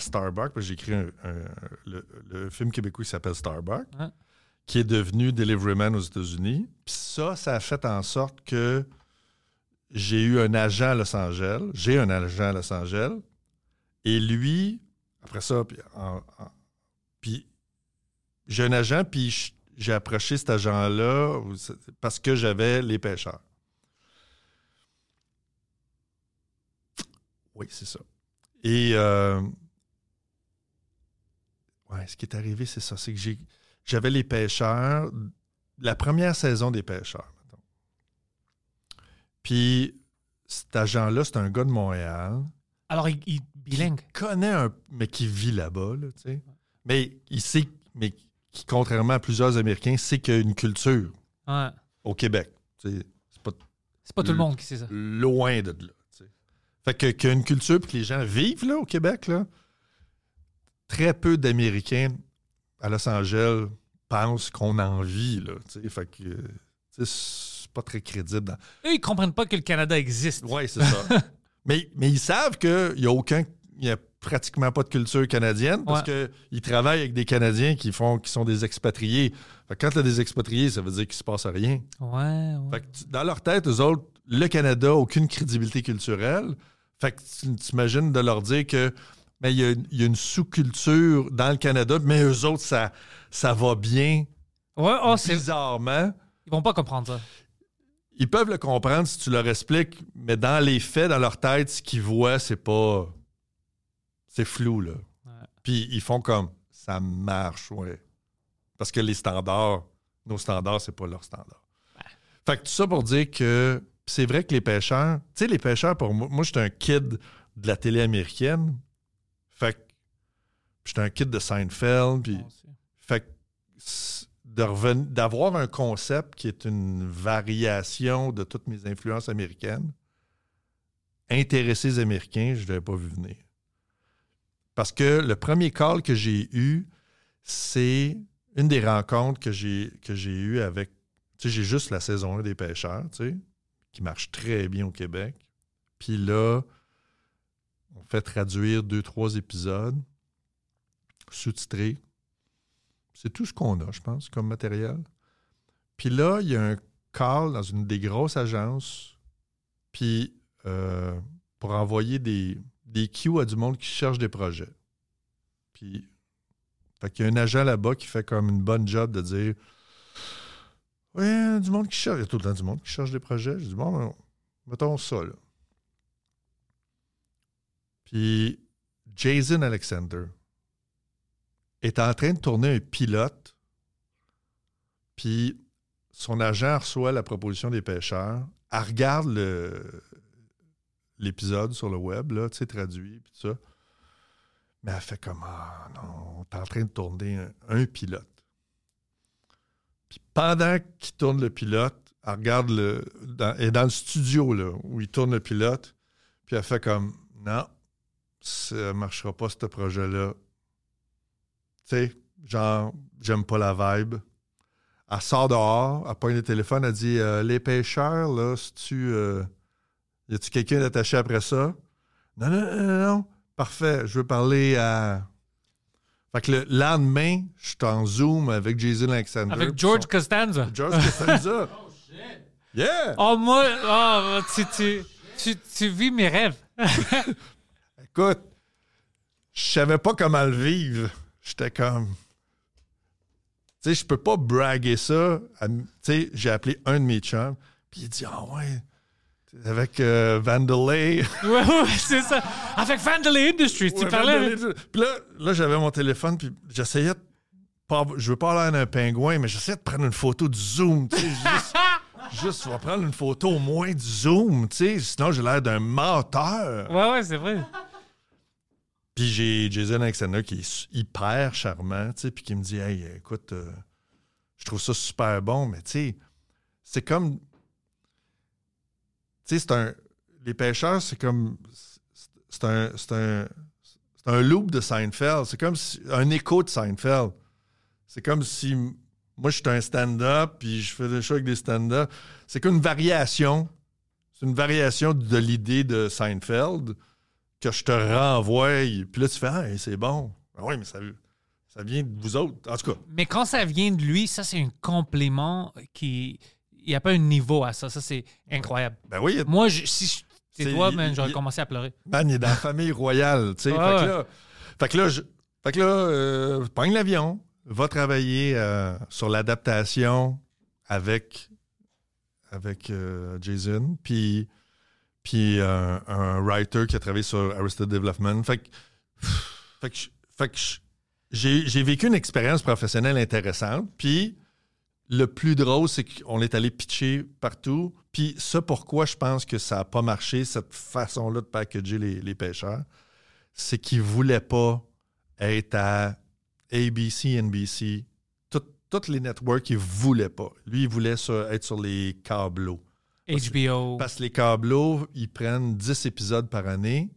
que j'ai écrit un, un- le, le film québécois qui s'appelle Starbucks, qui est devenu Deliveryman aux États-Unis. Puis ça, ça a fait en sorte que j'ai eu un agent à Los Angeles. J'ai un agent à Los Angeles. Et lui, après ça, puis, j'ai un agent, puis j'ai approché cet agent-là parce que j'avais les pêcheurs. Oui, c'est ça. Et euh, ouais, ce qui est arrivé, c'est ça. C'est que j'ai, j'avais les pêcheurs, la première saison des pêcheurs. mettons. Puis cet agent-là, c'est un gars de Montréal Alors, il, il- bilingue. connaît un. mais qui vit là-bas, là, tu sais. Mais il sait, mais qui, contrairement à plusieurs Américains, sait qu'il y a une culture Ouais. au Québec. tu sais. C'est pas C'est pas tout le monde qui sait ça. loin de là. Fait que, qu'il y a une culture puis que les gens vivent là, au Québec, là, très peu d'Américains à Los Angeles pensent qu'on en vit. Là, fait que c'est pas très crédible. dans- Eux, ils comprennent pas que le Canada existe. Oui, c'est ça. mais, mais ils savent qu'il n'y a aucun. Y a pratiquement pas de culture canadienne parce qu'ils travaillent avec des Canadiens qui font qui sont des expatriés. Fait que quand tu as des expatriés, ça veut dire qu'il se passe rien. Ouais, ouais. Fait que tu- dans leur tête, eux autres, le Canada n'a aucune crédibilité culturelle. Fait que tu t'imagines de leur dire que mais il y a, il y a une sous-culture dans le Canada, mais eux autres, ça, ça va bien Ouais, oh, c'est... bizarrement. Ils vont pas comprendre ça. Ils peuvent le comprendre si tu leur expliques, mais dans les faits, dans leur tête, ce qu'ils voient, c'est pas. C'est flou, là. Ouais. Puis ils font comme ça marche, ouais. Parce que les standards, nos standards, c'est pas leurs standards. Fait que tout ça pour dire que c'est vrai que les pêcheurs, tu sais, les pêcheurs, pour moi, moi j'étais un kid de la télé américaine. Fait que j'étais un kid de Seinfeld, puis c'est- fait que d'avoir un concept qui est une variation de toutes mes influences américaines, intéresser les Américains, je ne l'avais pas vu venir. Parce que le premier call que j'ai eu, c'est une des rencontres que j'ai que j'ai eues avec. Tu sais, j'ai juste la saison 1 des pêcheurs, tu sais, qui marche très bien au Québec. Puis là, on fait traduire deux, trois épisodes, sous-titrés. C'est tout ce qu'on a, je pense, comme matériel. Puis là, il y a un call dans une des grosses agences, puis euh, pour envoyer des, des queues à du monde qui cherche des projets. Puis, fait qu'il y a un agent là-bas qui fait comme une bonne job de dire A du monde qui cherche. Il y a tout le temps du monde qui cherche des projets. Je dis Bon, ben, mettons ça, là. Puis, Jason Alexander est en train de tourner un pilote. Puis, son agent reçoit la proposition des pêcheurs. Elle regarde l'épisode sur le web, là, tu sais, traduit, puis tout ça. Mais elle fait comme Ah non, t'es en train de tourner un pilote. Puis pendant qu'il tourne le pilote, elle regarde le. Elle est dans le studio là, où il tourne le pilote. Puis elle fait comme Non, ça marchera pas ce projet-là. Tu sais, genre, j'aime pas la vibe. Elle sort dehors, elle pogne le téléphone, elle dit Euh, Les pêcheurs, là, si tu. euh, y a-tu quelqu'un d'attaché après ça? Non, non, non, non, non. Parfait, je veux parler à. Fait que le lendemain, je suis en Zoom avec Jason Alexander. Avec George son- Costanza. George Costanza. Yeah! Oh, moi, oh, tu, tu, tu, tu vis mes rêves. Écoute, je savais pas comment le vivre. J'étais comme. Tu sais, je peux pas braguer ça. Tu sais, j'ai appelé un de mes chums, puis il dit Ah ouais, avec euh, Vandalay. Ouais, ouais, c'est ça. Avec Vandalay Industries, tu Ouais, parlais. Vandalay. Puis là, là j'avais mon téléphone, puis j'essayais de. Pas, je veux pas avoir l'air d'un pingouin, mais j'essayais de prendre une photo du Zoom. Tu sais, juste, juste, on va prendre une photo au moins du Zoom, tu sais, sinon j'ai l'air d'un menteur. Ouais, ouais, c'est vrai. Puis j'ai Jason Alexander qui est hyper charmant, tu sais, puis qui me dit Hey, écoute, euh, je trouve ça super bon, mais tu sais, c'est comme. Tu sais, c'est un. Les pêcheurs, c'est comme. c'est- un. C'est un. C'est un loop de Seinfeld. C'est comme si, un écho de Seinfeld. C'est comme si moi, je suis un stand-up, puis je fais des shows avec des stand-up. C'est comme une variation. C'est une variation de l'idée de Seinfeld que je te renvoie. Puis là, tu fais Ah, c'est bon. Ah oui, mais ça, ça vient de vous autres. En tout cas, Mais quand ça vient de lui, ça, c'est un compliment qui. Il n'y a pas un niveau à ça. Ça, c'est incroyable. ben oui, Moi, je- si C'est- toi, man, j'aurais commencé à pleurer. man, il est dans la famille royale. tu sais. Fait, que ouais. là, fait que là, je, fait que là euh, pogne l'avion, va travailler euh, sur l'adaptation avec, avec euh, Jason, puis, puis euh, un writer qui a travaillé sur Arrested Development. Fait que, fait que, fait que j'ai vécu une expérience professionnelle intéressante, puis le plus drôle, c'est qu'on est allé pitcher partout. Puis ça, pourquoi je pense que ça n'a pas marché, cette façon-là de packager les, les pêcheurs, c'est qu'ils ne voulaient pas être à ABC, NBC. Tout- Toutes les networks, ils ne voulaient pas. Lui, il voulait sur- être sur les câbleaux. HBO. Parce que les câbleaux, ils prennent 10 épisodes par année,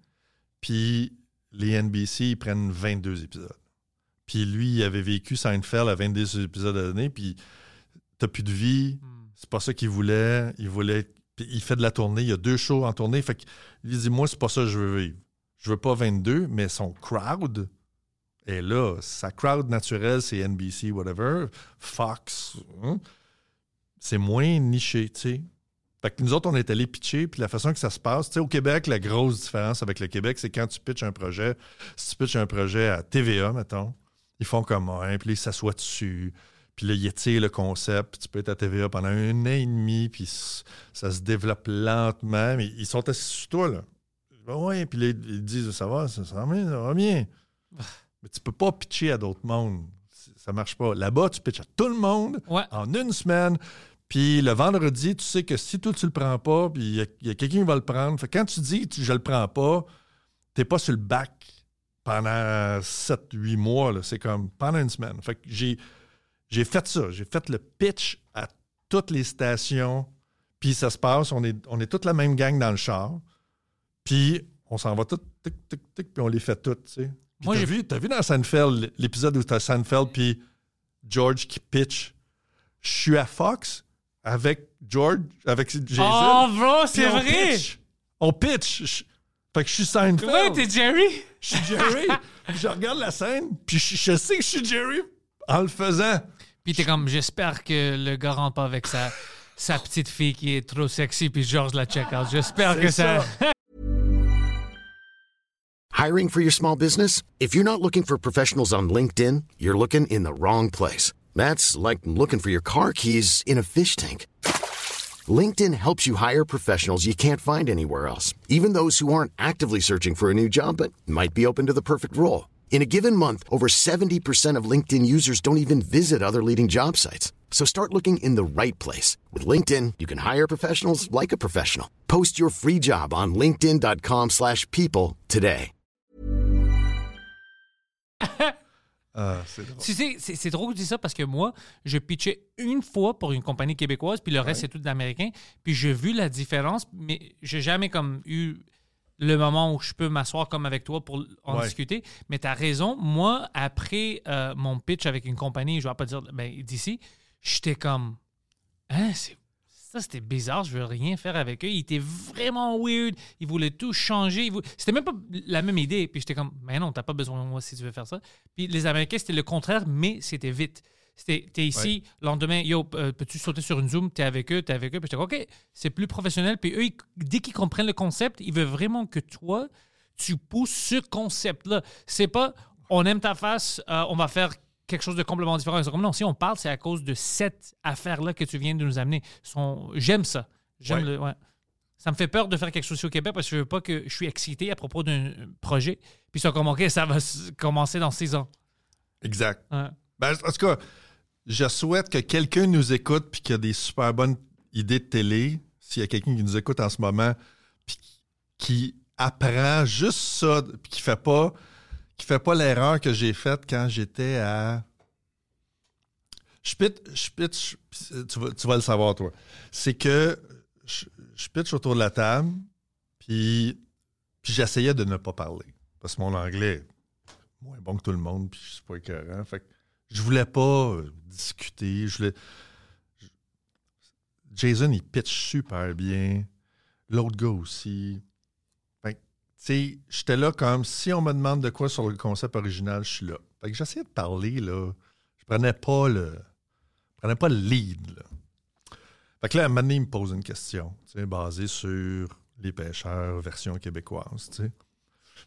puis les NBC, ils prennent 22 épisodes. Puis lui, il avait vécu Seinfeld à 22 épisodes à l'année, puis t'as plus de vie, Hmm. c'est pas ça qu'il voulait. Il voulait. puis il fait de la tournée, il y a deux shows en tournée. Fait qu'il dit Moi, c'est pas ça que je veux vivre. Je veux pas 22, mais son crowd est là. Sa crowd naturelle, c'est NBC, whatever, Fox. hein. C'est moins niché, tu sais. Fait que nous autres, on est allés pitcher, puis la façon que ça se passe, tu sais, au Québec, la grosse différence avec le Québec, c'est quand tu pitches un projet, si tu pitches un projet à TVA, mettons, ils font comme un, puis ils s'assoient dessus, puis là, ils étirent le concept, tu peux être à TVA pendant un an et demi, puis ça se développe lentement, mais ils sont assis sur toi, là. Oui, puis là, ils disent, ça va, ça, va bien, ça va bien. Mais tu peux pas pitcher à d'autres mondes. Ça marche pas. Là-bas, tu pitches à tout le monde Ouais. en une semaine. Puis le vendredi, tu sais que si toi, tu le prends pas, puis il y a, il quelqu'un qui va le prendre. Fait que quand tu dis tu- je le prends pas, t'es pas sur le bac pendant 7-8 mois. C'est comme pendant une semaine. Fait que j'ai, j'ai fait ça. J'ai fait le pitch à toutes les stations. Puis ça se passe, on est, on est toute la même gang dans le char. Puis on s'en va tout, tic, tic, tic, puis on les fait toutes, tu sais. Puis Moi, j'ai- vu, t'as vu dans Seinfeld, l'épisode où t'as Seinfeld puis George qui pitch. Je suis à Fox avec George, avec Jason. Oh, bro, c'est vrai! pitch. On pitch. Je- Fait que je suis Seinfeld. Ouais, t'es Jerry? Je suis Jerry. je regarde la scène, puis je, je sais que je suis Jerry en le faisant. Puis t'es comme, j'espère que le gars rentre pas avec sa, sa petite fille qui est trop sexy, puis George la check out. J'espère C'est que ça. ça. Hiring for your small business? If you're not looking for professionals on LinkedIn, you're looking in the wrong place. That's like looking for your car keys in a fish tank. LinkedIn helps you hire professionals you can't find anywhere else, even those who aren't actively searching for a new job but might be open to the perfect role. In a given month, over 70% of LinkedIn users don't even visit other leading job sites. So start looking in the right place. With LinkedIn, you can hire professionals like a professional. Post your free job on linkedin.com/people slash people today. Ah, c'est drôle. Tu sais, c'est c'est drôle que tu dis ça parce que moi, je pitchais une fois pour une compagnie québécoise, puis le reste, c'est tout d'américain. Puis j'ai vu la différence, mais j'ai jamais comme eu le moment où je peux m'asseoir comme avec toi pour en Ouais. discuter. Mais tu as raison. Moi, après euh, mon pitch avec une compagnie, je vais pas dire ben, d'ici, j'étais comme Hein. Ça, c'était bizarre. Je veux rien faire avec eux. Ils étaient vraiment weird. Ils voulaient tout changer. Ils vou- C'était même pas la même idée. Puis j'étais comme, mais non, t'as pas besoin de moi si tu veux faire ça. Puis les Américains, c'était le contraire, mais c'était vite. T'es ici, lendemain, yo, euh, peux-tu sauter sur une Zoom? T'es avec eux, t'es avec eux. Puis comme, OK, c'est plus professionnel. Puis eux, ils- dès qu'ils comprennent le concept, ils veulent vraiment que toi, tu pousses ce concept-là. C'est pas, on aime ta face, euh, on va faire quelque chose de complètement différent. Comme, non, si on parle, c'est à cause de cette affaire-là que tu viens de nous amener. Son- J'aime ça. J'aime Ouais. le. ouais. Ça me fait peur de faire quelque chose ici au Québec parce que je veux pas que je suis excité à propos d'un projet. Puis ils sont comme, OK, ça va commencer dans six ans. Exact. Ouais. Ben, en tout cas, je souhaite que quelqu'un nous écoute puis qu'il y a des super bonnes idées de télé. S'il y a quelqu'un qui nous écoute en ce moment puis qui apprend juste ça puis qui fait pas qui fait pas l'erreur que j'ai faite quand j'étais à je pitch, je pitch, tu vas, tu vas le savoir toi. C'est que je, je pitch autour de la table puis j'essayais de ne pas parler parce que mon anglais est moins bon que tout le monde puis je suis pas écœurant. Je voulais pas euh, discuter. Je voulais... Jason, il pitch super bien. L'autre gars aussi. Tu sais, j'étais là comme si on me demande de quoi sur le concept original, je suis là. Fait que j'essayais de parler, là. Je prenais pas le. Je prenais pas le lead, là. Fait que là, donné, il me pose une question, basée sur les pêcheurs version québécoise, tu sais.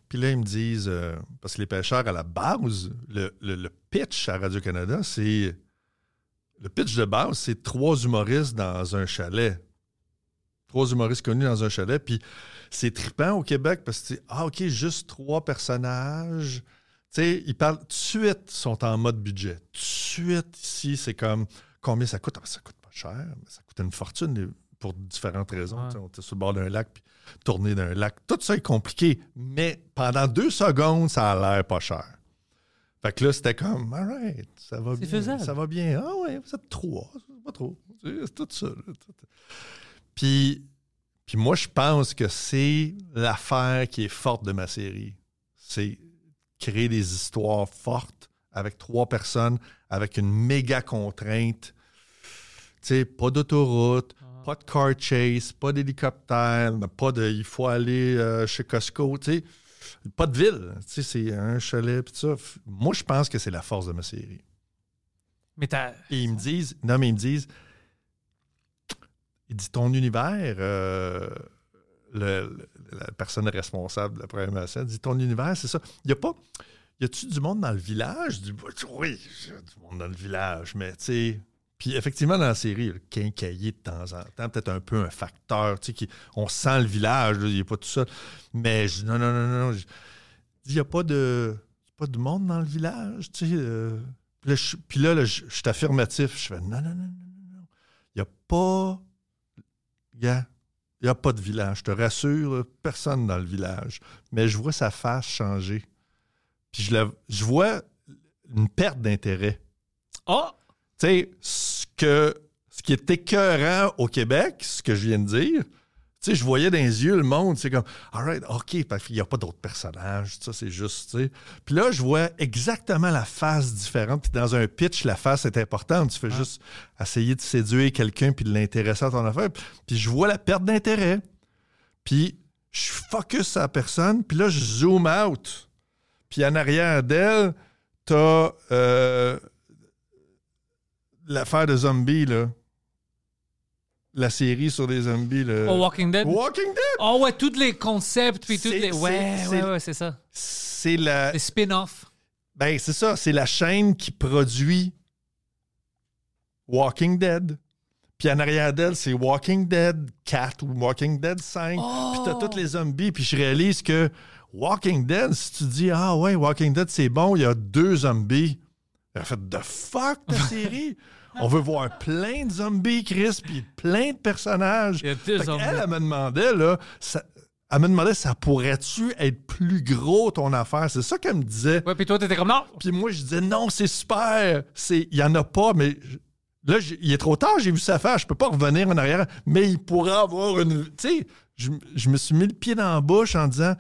Puis là, ils me disent, euh, parce que les pêcheurs, à la base, le, pitch à Radio-Canada, c'est. Le pitch de base, c'est trois humoristes dans un chalet. Trois humoristes connus dans un chalet. Puis c'est trippant au Québec parce que c'est Ah, OK, juste trois personnages. Tu sais, ils parlent tout de suite, sont en mode budget. Tout de suite, ici, c'est comme combien ça coûte? Ah, ben, ça coûte pas cher, mais ça coûte une fortune pour différentes raisons. On était sur le bord d'un lac, puis tourner d'un lac. Tout ça est compliqué, mais pendant deux secondes, ça a l'air pas cher. Fait que là, c'était comme, all right, ça va bien. faisable. Ça va bien. Ah ouais, vous êtes trois, pas trop. C'est tout ça. là. Puis, puis moi, je pense que c'est l'affaire qui est forte de ma série. C'est créer des histoires fortes avec trois personnes, avec une méga contrainte. Tu sais, pas d'autoroute, pas de car chase, pas d'hélicoptère, pas de il faut aller euh, chez Costco, tu sais. Pas de ville. Tu sais, c'est un chalet, pis tout ça. Moi, je pense que c'est la force de ma série. Mais t'as. Et ils me disent, non, mais ils me disent, il dit ton univers, euh, le- le- la personne responsable de la première scène dit ton univers, c'est ça. Il y a pas, y a-tu du monde dans le village? Bah, oui, y a du monde dans le village, mais tu sais. Puis effectivement, dans la série, le quincailler de temps en temps, peut-être un peu un facteur, tu sais, qui, on sent le village, là, il n'est pas tout seul. Mais je dis, non, non, non, non. Il n'y a pas de, pas de monde dans le village, tu sais. euh. Puis là, je, puis là, là, je, je suis affirmatif. Je fais, non, non, non, non, non, non. Il n'y a pas, gars, il n'y a pas de village. Je te rassure, personne dans le village. Mais je vois sa face changer. Puis je, la- je vois une perte d'intérêt. Oh! Tu sais, que, ce qui est écœurant au Québec, ce que je viens de dire, tu sais, je voyais dans les yeux le monde, c'est comme, all right, OK, parce qu'il n'y a pas d'autres personnages, ça, c'est juste, tu sais. Puis là, je vois exactement la face différente. Puis dans un pitch, la face est importante. Tu fais juste essayer de séduire quelqu'un puis de l'intéresser à ton affaire. Puis je vois la perte d'intérêt. Puis je focus sur la personne. Puis là, je zoom out. Puis en arrière d'elle, t'as euh, l'affaire de zombie, là. la série sur les zombies. Oh, Walking Dead? Walking Dead! Oh, ouais, tous les concepts, puis toutes les. Ouais, c'est- ouais, c'est- ouais, c'est ça. C'est la. Les spin-offs. Ben, c'est ça. C'est la chaîne qui produit Walking Dead. Puis en arrière d'elle, c'est Walking Dead 4 ou Walking Dead 5. Puis t'as tous les zombies. Puis je réalise que Walking Dead, si tu dis Ah ouais, Walking Dead, c'est bon, il y a deux zombies. Elle a fait The fuck ta série? On veut voir plein de zombies, Chris, puis plein de personnages. Il y a deux Fait zombies. Elle, elle me demandait, là, ça- elle me demandait, ça pourrait-tu être plus gros ton affaire? C'est ça qu'elle me disait. Ouais, puis toi, t'étais comme non. Puis moi, je disais non, c'est super. Il y en a pas, mais là, il est trop tard. J'ai vu ça faire. Je peux pas revenir en arrière. Mais il pourra avoir une. Tu sais, je, je me suis mis le pied dans la bouche en disant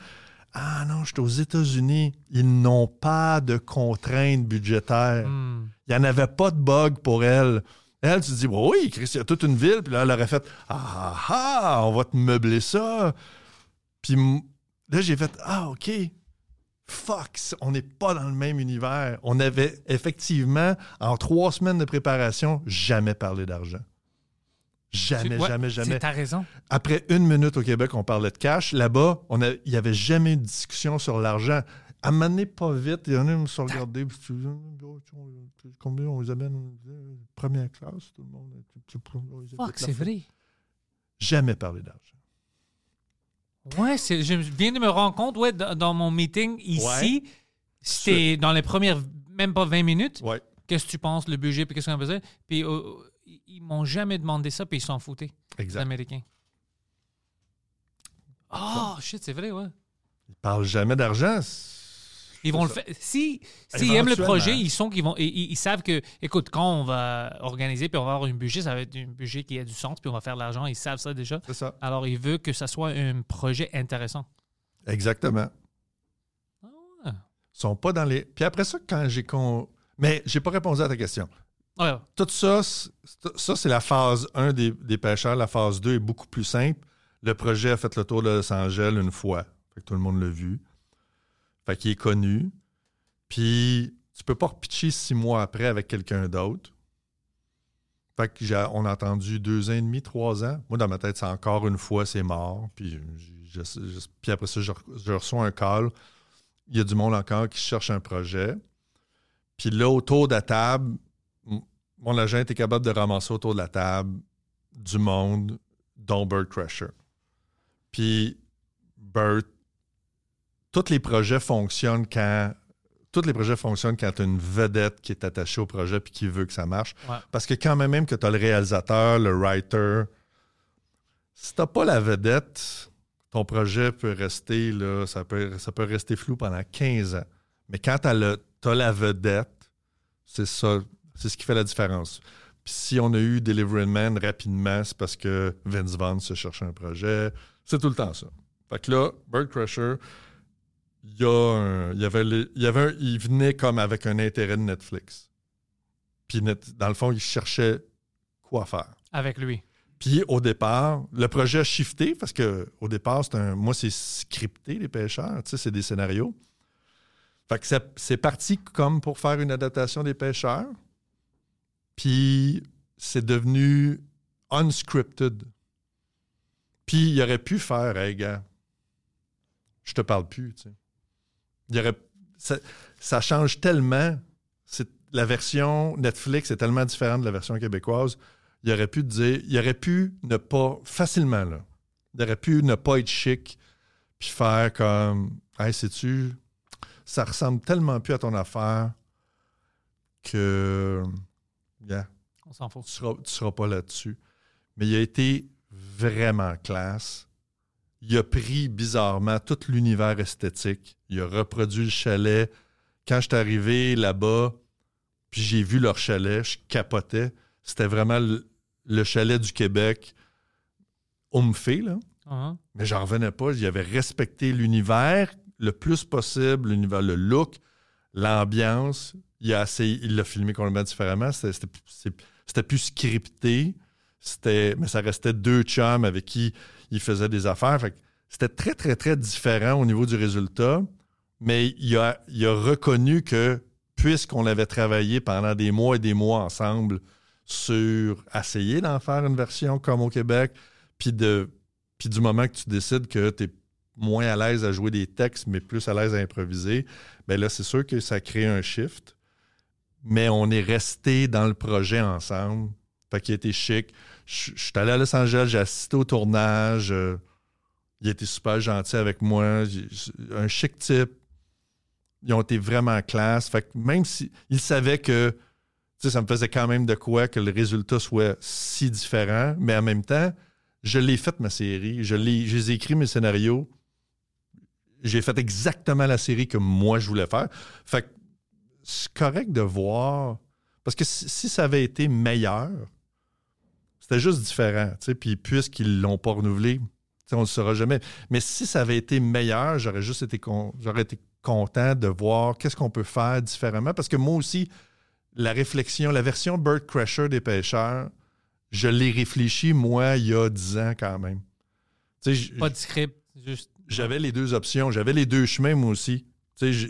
ah non, je suis aux États-Unis. Ils n'ont pas de contraintes budgétaires. Hmm. Il n'y en avait pas de bug pour elle. Elle, tu te dis, oui, Chris, il y a toute une ville. Puis là, elle aurait fait, ah ah, on va te meubler ça. Puis là, j'ai fait, ah, OK. Fuck, on n'est pas dans le même univers. On avait effectivement, en trois semaines de préparation, jamais parlé d'argent. Jamais, Ouais, jamais, jamais. T'as raison. Après une minute au Québec, on parlait de cash. Là-bas, il n'y avait jamais eu de discussion sur l'argent. À pas vite, il y en a qui me sont regardés. puis tu dis, Combien on les amène? Première classe, tout le monde. on les Fuck, c'est vrai. Jamais parlé d'argent. Ouais, je viens de me rendre compte, ouais, dans dans mon meeting ici, Ouais. c'était dans les premières, même pas 20 minutes. Ouais. Qu'est-ce que tu penses, le budget, puis qu'est-ce qu'on faisait? Puis euh, ils m'ont jamais demandé ça, puis ils s'en foutaient, les Exact. Américains. Ah, shit, c'est vrai, ouais. Ils parlent jamais d'argent. Ils vont le faire. Si, s'ils aiment le projet, ils sont qu'ils vont. Ils, ils- ils savent que, écoute, quand on va organiser puis on va avoir un budget, ça va être un budget qui a du sens, puis on va faire de l'argent. Ils savent ça déjà. C'est ça. Alors, ils veulent que ça soit un projet intéressant. Exactement. Ah. Ils sont pas dans les. Puis après ça, quand j'ai con. Mais j'ai pas répondu à ta question. Ouais, Tout ça, c'est- ça, c'est la phase 1 des, des pêcheurs. La phase 2 est beaucoup plus simple. Le projet a fait le tour de Los Angeles une fois. Fait que tout le monde l'a vu. Fait qu'il est connu. Puis tu peux pas repitcher six mois après avec quelqu'un d'autre. Fait que j'ai- on a entendu deux ans et demi, trois ans. Moi, dans ma tête, c'est encore une fois, c'est mort. Puis, puis après ça, je, re- je reçois un call. Il y a du monde encore qui cherche un projet. Puis là, autour de la table, mon agent était capable de ramasser autour de la table du monde, dont Bird Crusher. Puis Bird, tous les projets fonctionnent quand. Tous les projets fonctionnent quand tu as une vedette qui est attachée au projet puis qui veut que ça marche. Ouais. Parce que quand même, même que tu as le réalisateur, le writer, si tu pas la vedette, ton projet peut rester, là, ça, peut, ça peut rester flou pendant 15 ans. Mais quand tu as, la vedette, c'est ça, c'est ce qui fait la différence. Puis si on a eu Delivery Man rapidement, c'est parce que Vince Vaughn se cherche un projet. C'est tout le temps ça. Fait que là, Bird Crusher, il y, a un- il y avait, il y avait un- il venait comme avec un intérêt de Netflix. Puis net- dans le fond, il cherchait quoi faire. avec lui. Puis au départ, le projet a shifté parce que au départ, c'est un, moi, c'est scripté, les pêcheurs. Tu sais, c'est des scénarios. Fait que c'est- c'est parti comme pour faire une adaptation des pêcheurs. Puis c'est devenu unscripted. Puis il aurait pu faire, hey gars, je te parle plus, tu sais. Il aurait, ça, ça change tellement. C'est, la version Netflix est tellement différente de la version québécoise il aurait pu dire, il aurait pu ne pas, facilement, là, il aurait pu ne pas être chic, puis faire comme, hey, sais-tu, ça ressemble tellement plus à ton affaire que, yeah, On s'en fout. tu seras, tu seras pas là-dessus. Mais il a été vraiment classe. Il a pris bizarrement tout l'univers esthétique. Il a reproduit le chalet. Quand je suis arrivé là-bas, puis j'ai vu leur chalet, je capotais. C'était vraiment le, le chalet du Québec, fait là. Ah, Mais j'en revenais pas. Il avait respecté l'univers le plus possible, l'univers, le look, l'ambiance. Il a essayé- il l'a filmé complètement différemment. C'était plus scripté. C'était, mais ça restait deux chums avec qui il faisait des affaires. C'était très, très, très différent au niveau du résultat. Mais il a, reconnu que puisqu'on avait travaillé pendant des mois et des mois ensemble sur essayer d'en faire une version comme au Québec, puis de puis du moment que tu décides que tu es moins à l'aise à jouer des textes, mais plus à l'aise à improviser, bien là, c'est sûr que ça crée un shift. Mais on est resté dans le projet ensemble. Fait qu'il été chic. Je suis allé à Los Angeles, j'ai assisté au tournage. euh, il été super gentil avec moi. Un chic type. Ils ont été vraiment classe. Fait que même si ils savaient que ça me faisait quand même de quoi que le résultat soit si différent, mais en même temps, je l'ai fait ma série. Je j'ai écrit mes scénarios. J'ai fait exactement la série que moi je voulais faire. Fait que c'est correct de voir. Parce que si ça avait été meilleur, c'était juste différent. tu sais. Puis puisqu'ils l'ont pas renouvelé, tu sais, on ne le saura jamais. Mais si ça avait été meilleur, j'aurais juste été, con- j'aurais été content de voir qu'est-ce qu'on peut faire différemment. Parce que moi aussi, la réflexion, la version Bird Crusher des pêcheurs, je l'ai réfléchi, moi, il y a 10 ans quand même. Tu sais, j- Pas de script, juste. j'avais les deux options, j'avais les deux chemins, moi aussi. Tu sais, je,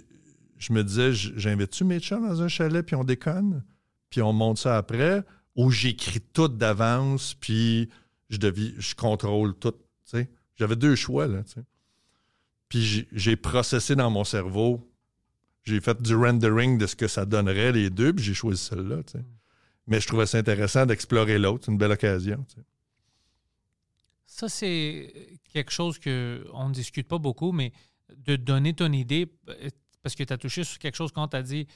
je me disais, j'invite-tu mes chums dans un chalet, puis on déconne, puis on monte ça après, ou j'écris tout d'avance, puis je, je contrôle tout. J'avais deux choix, là. Puis j'ai- processé dans mon cerveau, j'ai fait du rendering de ce que ça donnerait, les deux, puis j'ai choisi celle-là. Mais je trouvais ça intéressant d'explorer l'autre, c'est une belle occasion. Ça, c'est quelque chose qu'on ne discute pas beaucoup, mais de donner ton idée, parce que tu as touché sur quelque chose quand tu as dit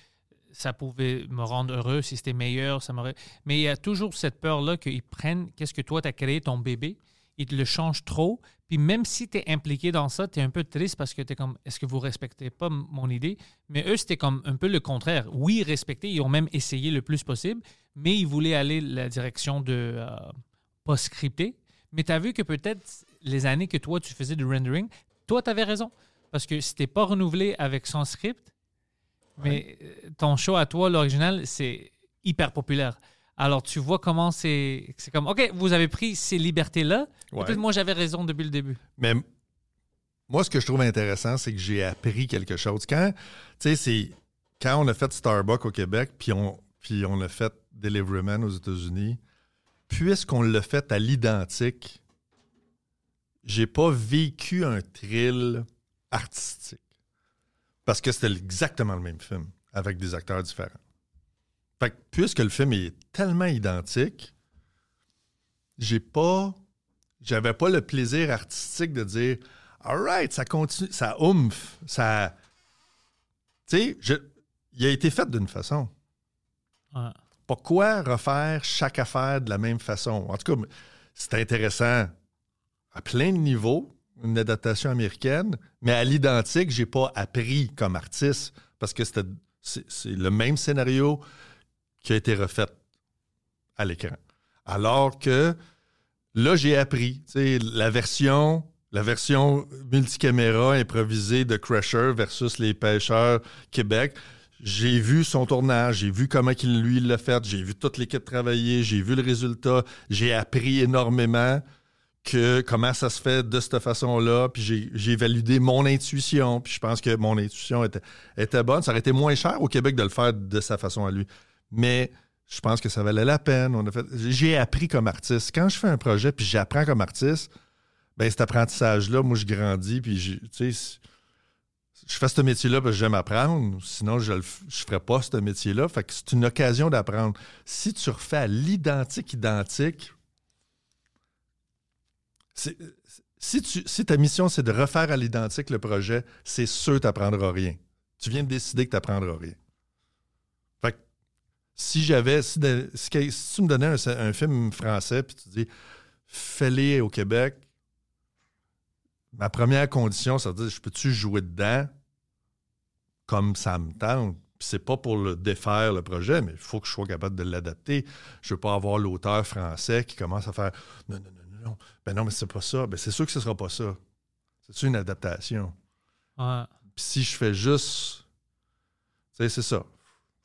ça pouvait me rendre heureux si c'était meilleur, ça m'aurait. Mais il y a toujours cette peur-là qu'ils prennent qu'est-ce que toi, tu as créé ton bébé, ils te le changent trop. Puis même si tu es impliqué dans ça, tu es un peu triste parce que tu es comme est-ce que vous respectez pas mon idée? Mais eux, c'était comme un peu le contraire. Oui, respecter, ils ont même essayé le plus possible, mais ils voulaient aller la direction de euh, pas scripté. Mais tu as vu que peut-être les années que toi, tu faisais du rendering, toi, tu avais raison. Parce que c'était pas renouvelé avec son script, mais euh, ton show à toi, l'original, c'est hyper populaire. Alors, tu vois comment c'est. C'est comme, OK, vous avez pris ces libertés-là. Ouais. Peut-être moi, j'avais raison depuis le début. Mais moi, ce que je trouve intéressant, c'est que j'ai appris quelque chose. Quand, tu sais, c'est quand on a fait Starbucks au Québec, puis on, puis on a fait Deliveryman aux États-Unis, puisqu'on l'a fait à l'identique, j'ai pas vécu un thrill artistique. Parce que c'était exactement le même film, avec des acteurs différents. Fait que puisque le film est tellement identique, j'ai pas j'avais pas le plaisir artistique de dire Alright, ça continue, ça oomph, ça. Tu sais, je- il a été fait d'une façon. Ouais. Pourquoi refaire chaque affaire de la même façon? En tout cas, c'est intéressant à plein de niveaux, une adaptation américaine, mais à l'identique, j'ai pas appris comme artiste parce que c'était c'est le même scénario qui a été refait à l'écran. Alors que là, j'ai appris. La version, la version multicaméra improvisée de Crusher versus les pêcheurs Québec. J'ai vu son tournage, j'ai vu comment il, lui l'a fait, j'ai vu toute l'équipe travailler, j'ai vu le résultat, j'ai appris énormément que comment ça se fait de cette façon-là, puis j'ai- validé mon intuition, puis je pense que mon intuition était, bonne. Ça aurait été moins cher au Québec de le faire de sa façon à lui. Mais je pense que ça valait la peine. J'ai appris comme artiste. Quand je fais un projet puis j'apprends comme artiste, ben cet apprentissage-là, moi, je grandis puis sais, je fais ce métier-là parce que j'aime apprendre. Sinon, je ne ferais pas ce métier-là. Fait que c'est une occasion d'apprendre. Si tu refais l'identique, identique, si, tu, si ta mission, c'est de refaire à l'identique le projet, c'est sûr que tu n'apprendras rien. Tu viens de décider que tu n'apprendras rien. Fait si j'avais, si, tu me donnais un, film français, puis tu dis, fais-les au Québec, ma première condition, ça veut dire, je peux-tu jouer dedans comme ça me tente? C'est pas pour le défaire le projet, mais il faut que je sois capable de l'adapter. Je veux pas avoir l'auteur français qui commence à faire non, non, non, non. Ben non, mais c'est pas ça. Ben c'est sûr que ce sera pas ça. C'est une adaptation? Ouais. Puis si je fais juste. C'est ça.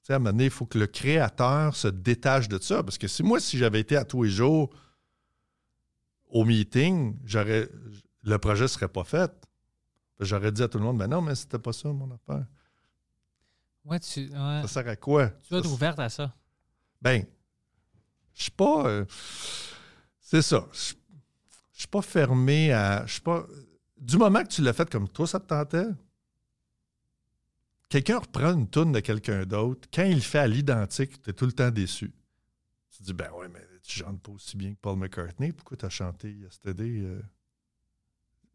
À un moment donné, il faut que le créateur se détache de ça. Parce que si moi, si j'avais été à tous les jours au meeting, j'aurais. Le projet ne serait pas fait. J'aurais dit à tout le monde, ben non, mais c'était pas ça mon affaire. Ouais, tu, ouais. Ça sert à quoi? tu dois être ouverte à ça. Ben, Je suis pas. euh, c'est ça. Je je suis pas fermé à. Je suis pas. Du moment que tu l'as fait comme toi, ça te tentait? Quelqu'un reprend une tourne de quelqu'un d'autre. Quand il le fait à l'identique, tu es tout le temps déçu. Tu te dis, ben ouais, mais tu chantes pas aussi bien que Paul McCartney. Pourquoi tu as chanté Yesterday euh,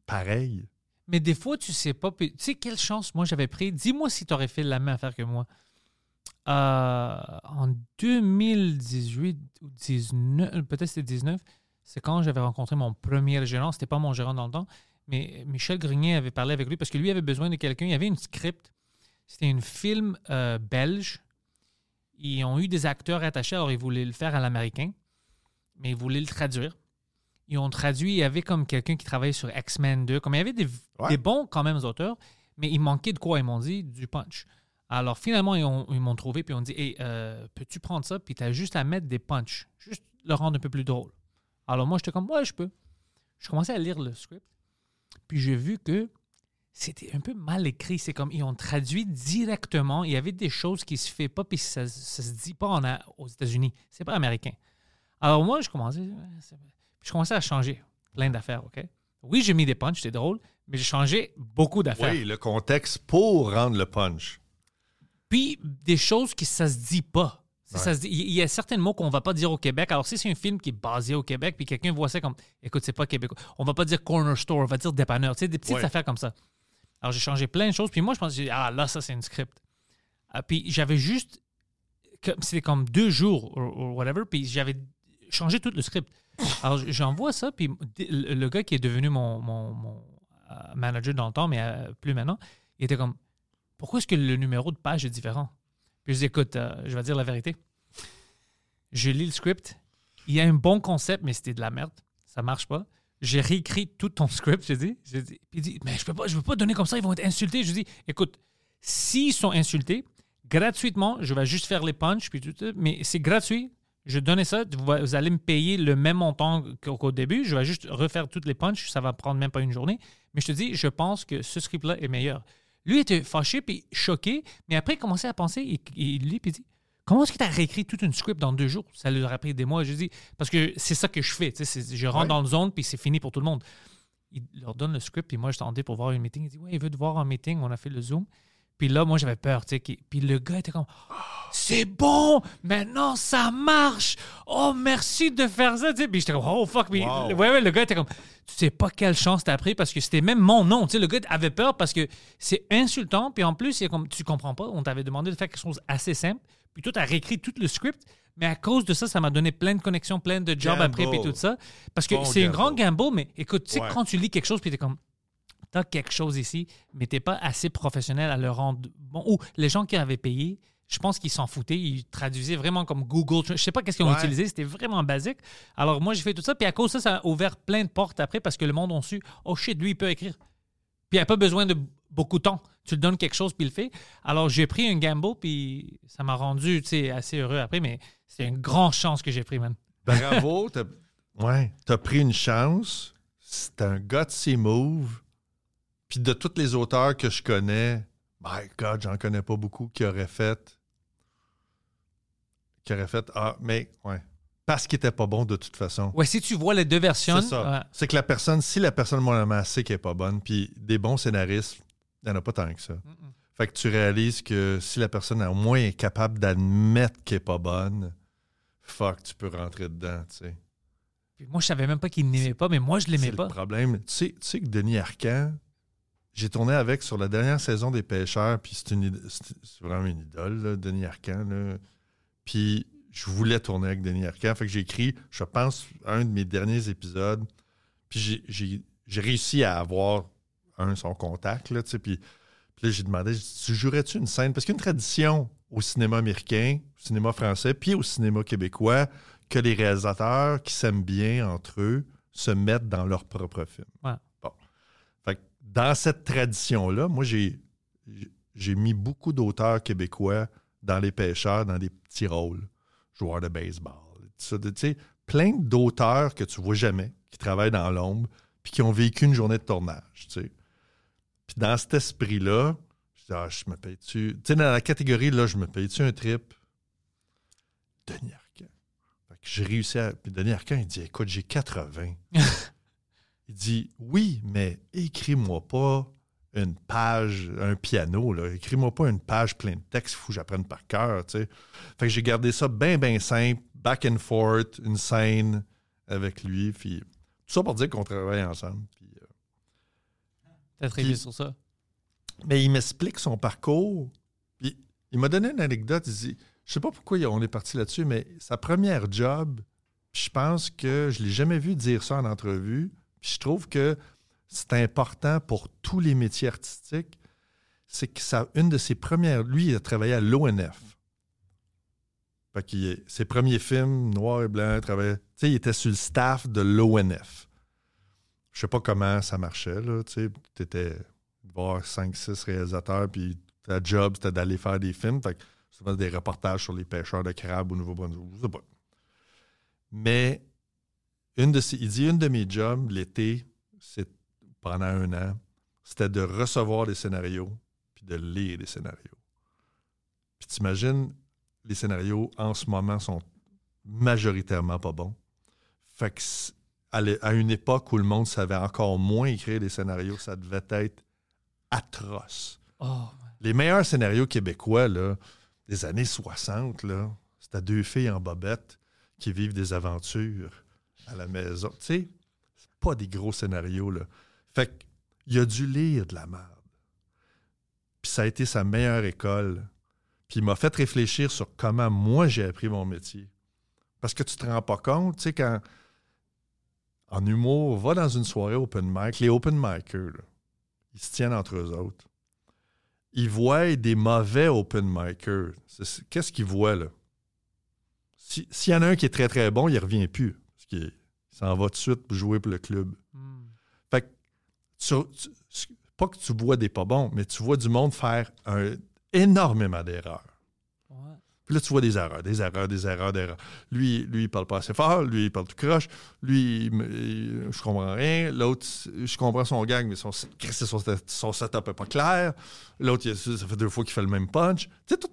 pareil? Mais des fois, tu sais pas. Tu sais, quelle chance moi j'avais pris? Dis-moi si tu aurais fait la même affaire que moi. Euh, en 2018 ou 19, peut-être c'était 19, c'est quand j'avais rencontré mon premier gérant. C'était pas mon gérant dans le temps, mais Michel Grenier avait parlé avec lui parce que lui avait besoin de quelqu'un. Il y avait une script. C'était un film euh, belge. Ils ont eu des acteurs attachés, alors ils voulaient le faire à l'américain, mais ils voulaient le traduire. Ils ont traduit, il y avait comme quelqu'un qui travaillait sur X-Men 2. Comme il y avait des, Ouais. des bons quand même auteurs, mais il manquait de quoi, ils m'ont dit, du punch. Alors finalement, ils ont- ils m'ont trouvé, puis ils ont dit, hey, euh, peux-tu prendre ça, puis tu as juste à mettre des punch, juste le rendre un peu plus drôle. Alors moi, j'étais comme, ouais, je peux. Je commençais à lire le script, puis j'ai vu que c'était un peu mal écrit. C'est comme, ils ont traduit directement. Il y avait des choses qui se fait pas, puis ça, ça se dit pas en aux États-Unis. C'est pas américain. Alors moi, je commençais, je commençais à changer plein d'affaires, OK? Oui, j'ai mis des punch, c'était drôle, mais j'ai changé beaucoup d'affaires. Oui, le contexte pour rendre le punch. Puis des choses qui ça se dit pas. Il y a certains mots qu'on va pas dire au Québec. Alors si c'est un film qui est basé au Québec, puis quelqu'un voit ça comme, écoute, c'est pas québécois. On va pas dire corner store, on va dire dépanneur. Tu sais, des petites Ouais. affaires comme ça. Alors j'ai changé plein de choses. Puis moi, je pense, ah là, ça c'est une script. Ah, puis j'avais juste, c'était comme deux jours ou whatever. Puis j'avais changé tout le script. Alors j'envoie ça, puis le gars qui est devenu mon, mon- mon, euh, manager dans le temps, mais euh, plus maintenant, il était comme, pourquoi est-ce que le numéro de page est différent? Puis je dis, écoute, euh, je vais dire la vérité. Je lis le script. Il y a un bon concept, mais c'était de la merde. Ça marche pas. J'ai réécrit tout ton script, je dis. Je dis- dit, mais je peux pas, je peux pas donner comme ça, ils vont être insultés. Je dis, écoute, s'ils sont insultés, gratuitement, je vais juste faire les punchs, puis mais c'est gratuit. Je donnais ça, vous, allez me payer le même montant qu'au qu'au début. Je vais juste refaire toutes les punches, ça va prendre même pas une journée. Mais je te dis, je pense que ce script-là est meilleur. Lui était fâché puis choqué, mais après il commençait à penser, il, il lit puis dit Comment est-ce que tu as réécrit toute une script dans deux jours? Ça lui a pris des mois. Je dis Parce que c'est ça que je fais. tu sais, c'est- Je rentre Ouais. dans le zone puis c'est fini pour tout le monde. Il leur donne le script puis moi je t'attendais pour voir une meeting. Il dit Ouais, il veut te voir en meeting. On a fait le Zoom. Puis là, moi j'avais peur. tu sais, Puis le gars était comme C'est bon Maintenant ça marche Oh, merci de faire ça. tu sais. Puis j'étais comme Oh fuck. Puis Wow. ouais, ouais, le gars était comme tu sais pas quelle chance t'as pris parce que c'était même mon nom. Tu sais, le gars avait peur parce que c'est insultant. Puis en plus, comme, tu comprends pas, on t'avait demandé de faire quelque chose assez simple. Puis toi, t'as réécrit tout le script. Mais à cause de ça, ça m'a donné plein de connexions, plein de jobs après, puis tout ça. Parce que Bon c'est un gamble. grand gamble, mais écoute, tu sais, Ouais. quand tu lis quelque chose, puis t'es comme, t'as quelque chose ici, mais t'es pas assez professionnel à le rendre bon. Ou les gens qui avaient payé, je pense qu'ils s'en foutaient. Ils traduisaient vraiment comme Google. Je sais pas qu'est-ce qu'ils ont Ouais. utilisé. C'était vraiment basique. Alors moi, j'ai fait tout ça. Puis à cause de ça, ça a ouvert plein de portes après parce que le monde a su, oh shit, lui, il peut écrire. Puis il n'a pas besoin de beaucoup de temps. Tu lui donnes quelque chose, puis il le fait. Alors j'ai pris un gamble, puis ça m'a rendu tu sais, assez heureux après, mais c'est une grande chance que j'ai pris, man. Bravo, t'as ouais, t'as pris une chance. C'est un gutsy move. Puis de tous les auteurs que je connais, my God, j'en connais pas beaucoup qui auraient fait. Qui auraient fait. Ah, mais ouais. Parce qu'il était pas bon de toute façon. Ouais, si tu vois les deux versions, C'est ça. ouais. C'est que la personne, si la personne moyennement sait qu'elle est pas bonne, puis des bons scénaristes, il n'y en a pas tant que ça. Fait que tu réalises que si la personne au moins est capable d'admettre qu'elle est pas bonne, fuck, tu peux rentrer dedans, tu sais. Puis moi, je savais même pas qu'il n'aimait pas, mais moi, je l'aimais C'est pas. le problème. Tu sais, tu sais que Denis Arcand, j'ai tourné avec sur la dernière saison des Pêcheurs, puis c'est, une, vraiment une idole, Denis Arcand. là. Puis je voulais tourner avec Denis Arcand. Fait que j'ai écrit, je pense, un de mes derniers épisodes. Puis j'ai, réussi à avoir, un, son contact, là, puis, puis là, j'ai demandé, tu jouerais-tu une scène? Parce qu'il y a une tradition au cinéma américain, au cinéma français, puis au cinéma québécois, que les réalisateurs qui s'aiment bien entre eux se mettent dans leur propre film. Ouais. Dans cette tradition-là, moi, j'ai, mis beaucoup d'auteurs québécois dans Les Pêcheurs, dans des petits rôles. Joueurs de baseball, tu plein d'auteurs que tu vois jamais, qui travaillent dans l'ombre, puis qui ont vécu une journée de tournage, tu. Puis dans cet esprit-là, je dis, ah, je me paye-tu... Tu sais, dans la catégorie, là, je me paye-tu un trip? Denis Arcand. Fait que j'ai réussi à. Puis Denis Arcand, il dit Écoute, j'ai 80. il dit Oui, mais écris-moi pas une page, un piano, là. Écris-moi pas une page pleine de textes, il faut que j'apprenne par cœur, tu sais. Fait que j'ai gardé ça bien, bien simple, back and forth, une scène avec lui, puis tout ça pour dire qu'on travaille ensemble. Puis, euh, T'as Puis- sur ça. mais il m'explique son parcours. Puis il m'a donné une anecdote. Il dit Je sais pas pourquoi on est parti là-dessus, mais sa première job, je pense que je l'ai jamais vu dire ça en entrevue. Je trouve que c'est important pour tous les métiers artistiques. C'est que ça, une de ses premières. Lui, il a travaillé à l'ONF. Fait qu'il ses premiers films, noir et blanc, il travaillait. Il était sur le staff de l'ONF. Je sais pas comment ça marchait, là. Tu sais, t'étais voir 5-6 réalisateurs, puis ta job, c'était d'aller faire des films. Fait souvent des reportages sur les pêcheurs de crabes au Nouveau-Brunswick. Je sais pas. Mais une de il dit une de mes jobs l'été, c'est pendant un an, c'était de recevoir des scénarios puis de lire des scénarios. Puis t'imagines, les scénarios en ce moment sont majoritairement pas bons. Fait que à une époque où le monde savait encore moins écrire des scénarios, ça devait être atroce. Oh, Les meilleurs scénarios québécois là, des années 60, là, c'était deux filles en bobette qui vivent des aventures à la maison. Tu sais, c'est pas des gros scénarios. Là. Fait qu'il a dû lire de la merde. Puis ça a été sa meilleure école. Puis il m'a fait réfléchir sur comment moi j'ai appris mon métier. Parce que tu te rends pas compte, tu sais, quand en humour, va dans une soirée open mic, les open micers, là, ils se tiennent entre eux autres. Ils voient des mauvais open micers. Qu'est-ce qu'ils voient, là? Si- S'il y en a un qui est très, très bon, il revient plus. Il s'en va tout de suite pour jouer pour le club. Hmm. Fait que, tu- tu- pas que tu vois des pas bons, mais tu vois du monde faire un, énormément d'erreurs. Ouais. Puis là, tu vois des erreurs, des erreurs, des erreurs, des erreurs. Lui, lui, il parle pas assez fort. Lui, il parle tout croche. Lui, il me- il- je comprends rien. L'autre, je comprends son gag, mais son, son, son setup est pas clair. L'autre, il- ça fait deux fois qu'il fait le même punch. Tu sais, tout-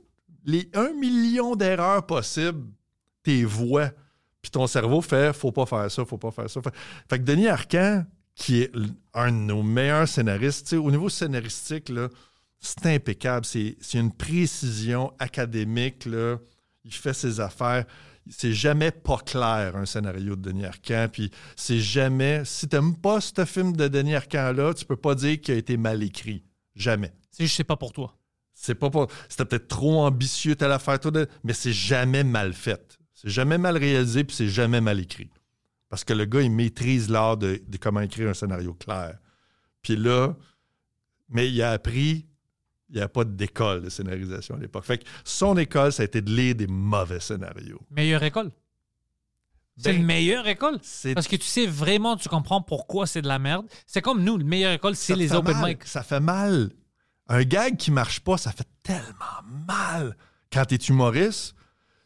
les un million d'erreurs possibles, tes voix, puis ton cerveau fait faut pas faire ça, faut pas faire ça. Fait, que Denis Arcand, qui est un de nos meilleurs scénaristes, tu sais, au niveau scénaristique, là, c'est impeccable. C'est c'est une précision académique. Là. Il fait ses affaires. C'est jamais pas clair, un scénario de Denis Arcand. Puis c'est jamais. Si t'aimes pas ce film de Denis Arcand-là, tu peux pas dire qu'il a été mal écrit. Jamais. C'est juste, c'est pas pour toi. C'est pas pour. C'était peut-être trop ambitieux, telle affaire, toi, mais c'est jamais mal fait. C'est jamais mal réalisé, puis c'est jamais mal écrit. Parce que le gars, il maîtrise l'art de, de comment écrire un scénario clair. Puis là, mais il a appris, il n'y a pas d'école de scénarisation à l'époque. Fait que son école, ça a été de lire des mauvais scénarios. Meilleure école? C'est Ben, une meilleure école? Parce que tu sais vraiment, tu comprends pourquoi c'est de la merde. C'est comme nous, la meilleure école, c'est les open mal. mic. Ça fait mal. Un gag qui marche pas, ça fait tellement mal. Quand tu es humoriste,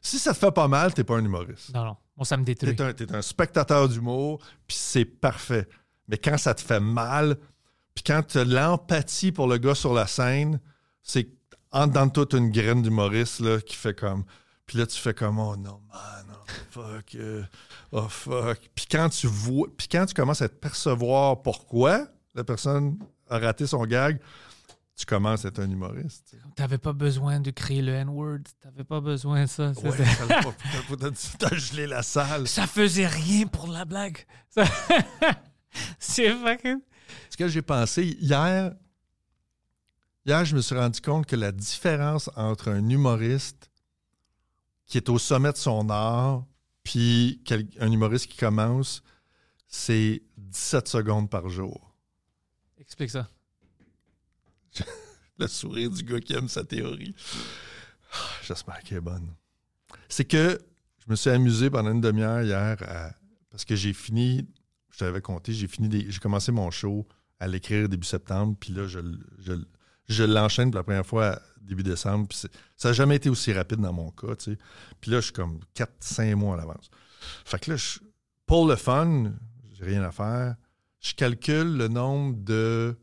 si ça te fait pas mal, t'es pas un humoriste. Non, non. Moi, ça me détruit. T'es un, un spectateur d'humour, puis c'est parfait. Mais quand ça te fait mal, puis quand tu as l'empathie pour le gars sur la scène, c'est en toi, t'as une graine d'humoriste là, qui fait comme. Puis là, tu fais comme Oh non, man, oh fuck, euh, oh fuck. Puis quand tu vois, puis quand tu commences à te percevoir pourquoi la personne a raté son gag, tu commences à être un humoriste. T'avais pas besoin de créer le N-word. T'avais pas besoin de ça. Ouais, t'as- gelé la salle. Ça faisait rien pour la blague. Ça- c'est fucking. Ce que j'ai pensé hier, hier, je me suis rendu compte que la différence entre un humoriste qui est au sommet de son art puis un humoriste qui commence, c'est 17 secondes par jour. Explique ça. Le sourire du gars qui aime sa théorie. Ah, J'espère qu'elle est bonne. C'est que je me suis amusé pendant une demi-heure hier parce que j'ai fini, je t'avais compté, j'ai fini des- j'ai commencé mon show à l'écrire début septembre, puis là, je, l'enchaîne pour la première fois début décembre. ça n'a jamais été aussi rapide dans mon cas, tu sais. Puis là, je suis comme 4-5 mois à l'avance. Fait que là, pour le fun, j'ai rien à faire. Je calcule le nombre de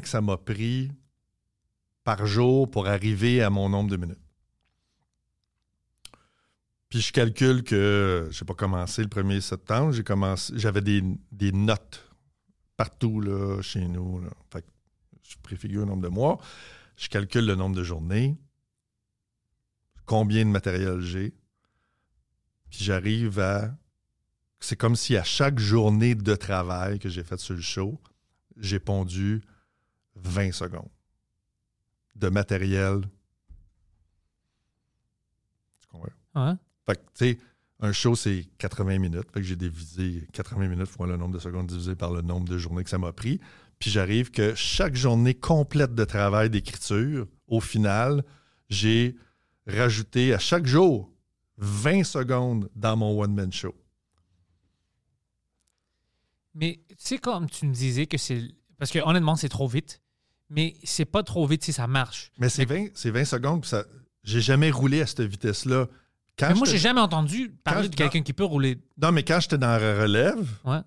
que ça m'a pris par jour pour arriver à mon nombre de minutes. Puis je calcule que j'ai pas commencé le 1er septembre, j'ai commencé, j'avais des, des notes partout là, chez nous. Fait je préfigure le nombre de mois. Je calcule le nombre de journées, combien de matériel j'ai. Puis j'arrive à. C'est comme si à chaque journée de travail que j'ai faite sur le show, j'ai pondu 20 secondes de matériel. Tu comprends? Ouais. Fait que, tu sais, un show, c'est 80 minutes. Fait que j'ai divisé 80 minutes fois le nombre de secondes divisé par le nombre de journées que ça m'a pris. Puis j'arrive que chaque journée complète de travail d'écriture, au final, j'ai rajouté à chaque jour 20 secondes dans mon one-man show. Mais tu sais, comme tu me disais que c'est. Parce que honnêtement, c'est trop vite. Mais c'est pas trop vite si ça marche. Mais c'est 20, c'est 20 secondes, ça. J'ai jamais roulé à cette vitesse-là. Quand Mais moi, j'ai jamais entendu parler de quelqu'un qui peut rouler. Non, mais quand j'étais dans la relève, Ouais.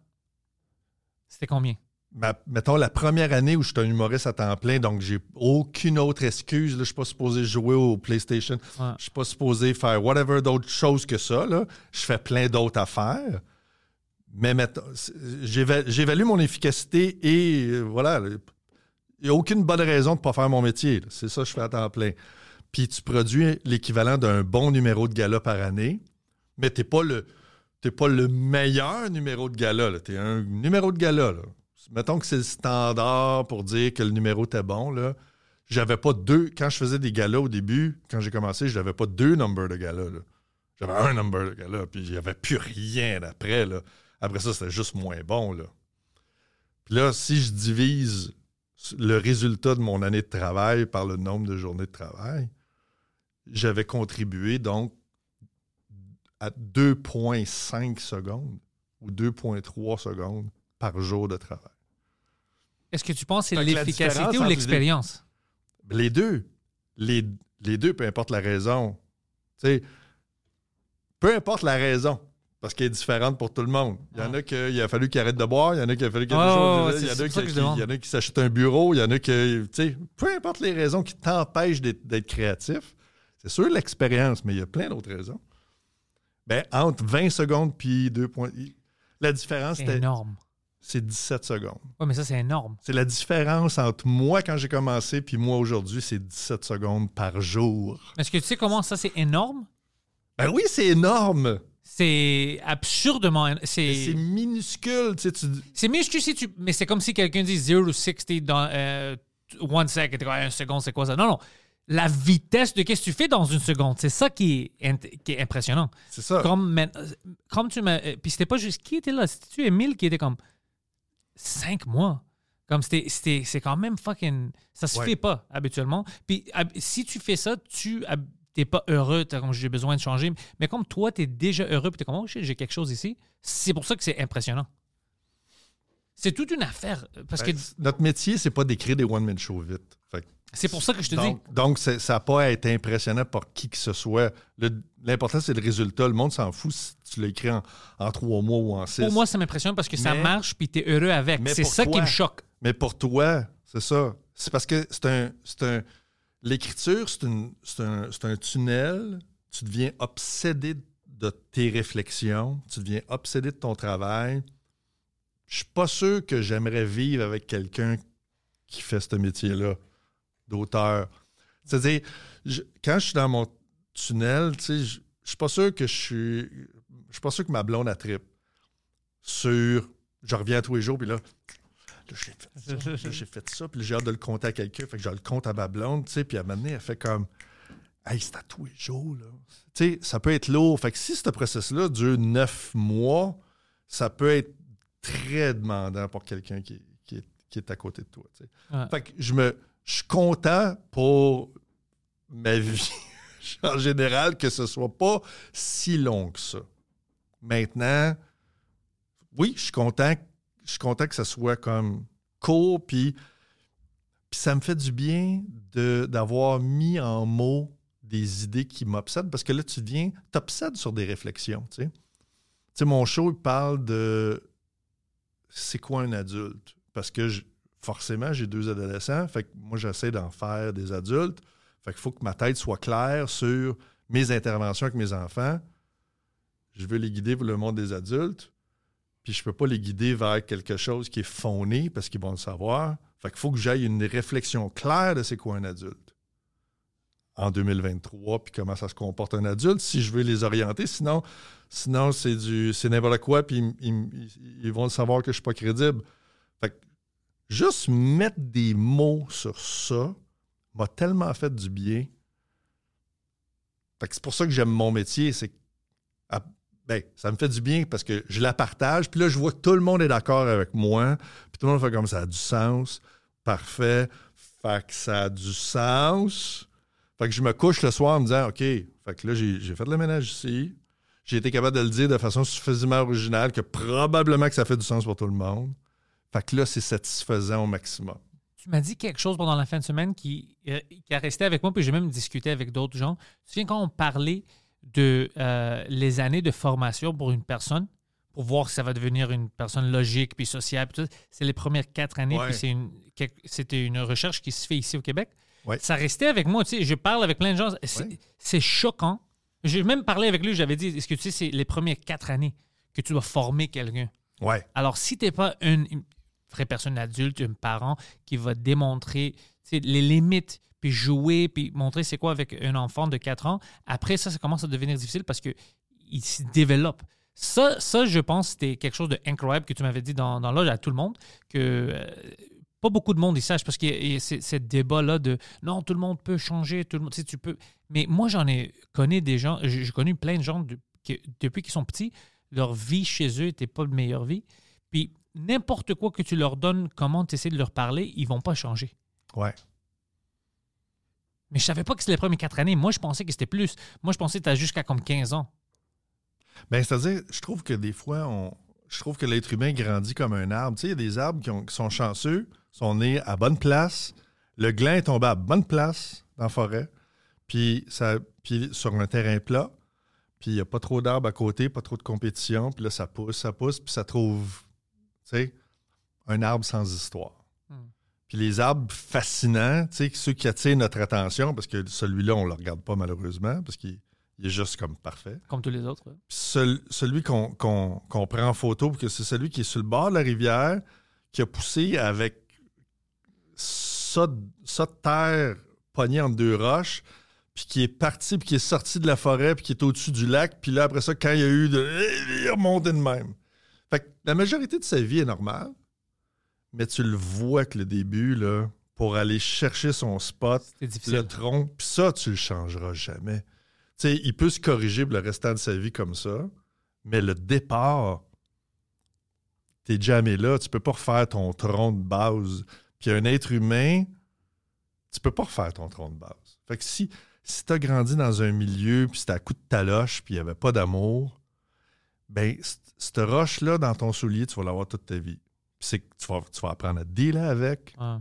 C'était combien? ma- mettons la première année où je suis un humoriste à temps plein, donc j'ai aucune autre excuse. Là, je suis pas supposé jouer au PlayStation. Ouais. Je suis pas supposé faire whatever d'autres choses que ça. Là. Je fais plein d'autres affaires. Mais j'évalue mon efficacité et euh, voilà. là, Il n'y a aucune bonne raison de ne pas faire mon métier. C'est ça que je fais à temps plein. Puis tu produis l'équivalent d'un bon numéro de gala par année, mais tu n'es pas le. Pas le meilleur numéro de gala. Tu es un numéro de gala. Mettons que c'est le standard pour dire que le numéro était bon. Là. J'avais pas deux. Quand je faisais des galas au début, quand j'ai commencé, je n'avais pas deux numbers de gala. J'avais un number de gala, puis il n'y avait plus rien après. Là. Après ça, c'était juste moins bon. Là. Puis là, si je divise le résultat de mon année de travail par le nombre de journées de travail, j'avais contribué donc à 2,5 secondes ou 2,3 secondes par jour de travail. Est-ce que tu penses que c'est l'efficacité ou l'expérience? Les deux. Les, les deux, peu importe la raison. Tu sais, peu importe la raison, parce qu'elle est différente pour tout le monde. Il y en a qui a fallu qu'ils arrêtent de boire, il y en a qui a fallu ouais, choses- ouais, il y en a qui- il y en a qui s'achètent un bureau, il y en a qui. Tu sais, peu importe les raisons qui t'empêchent d'être créatif, c'est sûr l'expérience, mais il y a plein d'autres raisons. Ben, entre 20 secondes puis 2 points. La différence, C'est énorme. c'est 17 secondes. Ouais, mais ça, c'est énorme. C'est la différence entre moi quand j'ai commencé puis moi aujourd'hui, c'est 17 secondes par jour. Est-ce que tu sais comment ça, c'est énorme? Ben oui, c'est énorme. C'est absurdement. C'est minuscule. Tu sais, tu- c'est minuscule si tu. Mais c'est comme si quelqu'un dit 0 to 60 dans euh, one second. Seconde, c'est quoi ça? Non, non. La vitesse de qu'est-ce que tu fais dans une seconde, c'est ça qui est, qui est impressionnant. C'est ça. Comme, comme tu m'as. euh, Puis c'était pas juste qui était là, c'était-tu Emile qui était comme cinq mois. Comme c'est quand même fucking. Ça se Ouais. fait pas habituellement. Puis si tu fais ça, tu t'es pas heureux, t'as comme j'ai besoin de changer. Mais comme toi, t'es déjà heureux, puis t'es comme oh shit, j'ai quelque chose ici. C'est pour ça que c'est impressionnant. C'est toute une affaire. euh, Parce Ben, que notre métier, c'est pas d'écrire des one-man shows vite. C'est pour ça que je te dis. donc, ça n'a pas à être impressionnant par qui que ce soit. L'important, c'est le résultat. Le monde s'en fout si tu l'écris en, en trois mois ou en six. Pour moi, ça m'impressionne parce que ça marche, puis t'es heureux avec. C'est ça qui me choque. Mais pour toi, c'est ça. C'est parce que c'est un. C'est un L'écriture, c'est un, tunnel. Tu deviens obsédé de tes réflexions. Tu deviens obsédé de ton travail. Je suis pas sûr que j'aimerais vivre avec quelqu'un qui fait ce métier-là, d'auteur. C'est-à-dire, quand je suis dans mon tunnel, tu sais, je je suis pas sûr que je suis. Je suis pas sûr que ma blonde a trip sur. Je reviens tous les jours, puis là. Là, j'ai fait ça, là, j'ai fait ça, puis j'ai hâte de le compter à quelqu'un. Fait que je le compte à ma blonde, tu sais, puis à un moment donné, elle fait comme Hey, c'est à tous les jours, là. Tu sais, ça peut être lourd. Fait que si ce processus-là dure neuf mois, ça peut être très demandant pour quelqu'un qui, qui est, qui est à côté de toi. tu sais. Ouais. Fait que je me. Je suis content pour ma vie en général que ce soit pas si long que ça. Maintenant, oui, je suis content, je suis content que ça soit comme court, puis, ça me fait du bien d'avoir mis en mots des idées qui m'obsèdent, parce que là, tu viens, t'obsèdes sur des réflexions, tu sais. Mon show, parle de c'est quoi un adulte? Parce que forcément, j'ai deux adolescents, fait que moi, j'essaie d'en faire des adultes. Fait qu'il faut que ma tête soit claire sur mes interventions avec mes enfants. je veux les guider pour le monde des adultes, puis je peux pas les guider vers quelque chose qui est fauné parce qu'ils vont le savoir. Fait qu'il faut que j'aille une réflexion claire de c'est quoi un adulte en 2023, puis comment ça se comporte un adulte, si je veux les orienter. Sinon, sinon c'est du c'est n'importe quoi, puis ils, ils- ils vont le savoir que je suis pas crédible. Fait que juste mettre des mots sur ça m'a tellement fait du bien. Fait que c'est pour ça que j'aime mon métier, c'est que, ben, ça me fait du bien parce que je la partage, puis là, je vois que tout le monde est d'accord avec moi, puis tout le monde fait comme ça a du sens. Parfait. Fait que ça a du sens. Fait que je me couche le soir en me disant, OK, fait que là, j'ai fait le ménage ici. J'ai été capable de le dire de façon suffisamment originale que probablement que ça fait du sens pour tout le monde. Fait que là, c'est satisfaisant au maximum. Tu m'as dit quelque chose pendant la fin de semaine qui, euh, a resté avec moi, puis j'ai même discuté avec d'autres gens. Tu te souviens quand on parlait de euh, les années de formation pour une personne, pour voir si ça va devenir une personne logique puis tout, c'est les premières quatre années, Ouais. puis c'est une, c'était une recherche qui se fait ici au Québec. Ouais. Ça restait avec moi, tu sais, je parle avec plein de gens, c'est, Ouais. c'est choquant. J'ai même parlé avec lui, j'avais dit, est-ce que tu sais, c'est les premières quatre années que tu dois former quelqu'un? Ouais. Alors, si tu n'es pas une, une vraie personne adulte, un parent qui va démontrer les limites, puis jouer, puis montrer c'est quoi avec un enfant de 4 ans, après ça, ça commence à devenir difficile parce qu'il se développe. Ça, ça, je pense, c'était quelque chose d'incroyable que tu m'avais dit dans, dans à tout le monde, que euh, pas beaucoup de monde y sache parce a ce débat-là de non, tout le monde peut changer, tout le monde, tu sais, tu peux. Mais moi, j'en ai connu des gens, j'ai connu plein de gens de- que, depuis qu'ils sont petits, leur vie chez eux n'était pas la meilleure vie. Puis n'importe quoi que tu leur donnes, comment tu essaies de leur parler, ils vont pas changer. Ouais. Mais je savais pas que c'était les premières quatre années. Moi, je pensais que c'était plus. Moi, je pensais que tu as jusqu'à comme 15 ans. Ben, c'est-à-dire, je trouve que des fois, on, je trouve que l'être humain grandit comme un arbre. Tu sais, il y a des arbres qui, ont- qui sont chanceux, sont nés à bonne place. Le gland est tombé à bonne place dans la forêt. Puis, ça, puis sur un terrain plat. Puis, il n'y a pas trop d'arbres à côté, pas trop de compétition. Puis là, ça pousse, ça pousse. Puis, ça trouve, tu un arbre sans histoire. Puis, les arbres fascinants, tu sais, ceux qui attirent notre attention, parce que celui-là, on ne le regarde pas malheureusement, parce qu'il il est juste comme parfait. Comme tous les autres. Celui qu'on qu'on- qu'on prend en photo, parce que c'est celui qui est sur le bord de la rivière, qui a poussé avec ça, de- ça de terre pogné entre deux roches, puis qui est parti, puis qui est sorti de la forêt, puis qui est au-dessus du lac, puis là, après ça, quand il y a eu de... Il est remonté de même. Fait que la majorité de sa vie est normale, mais tu le vois que le début, là, pour aller chercher son spot, le tronc, puis ça, tu le changeras jamais. Tu sais, il peut se corriger pour le restant de sa vie comme ça, mais le départ, t'es jamais là. Tu peux pas refaire ton tronc de base. Puis un être humain, tu peux pas refaire ton tronc de base. Fait que si, si t'as grandi dans un milieu, puis c'était à coup de taloche, puis il y avait pas d'amour, ben, cette roche-là, dans ton soulier, tu vas l'avoir toute ta vie. C'est que tu vas, tu vas apprendre à dealer avec, Ouais.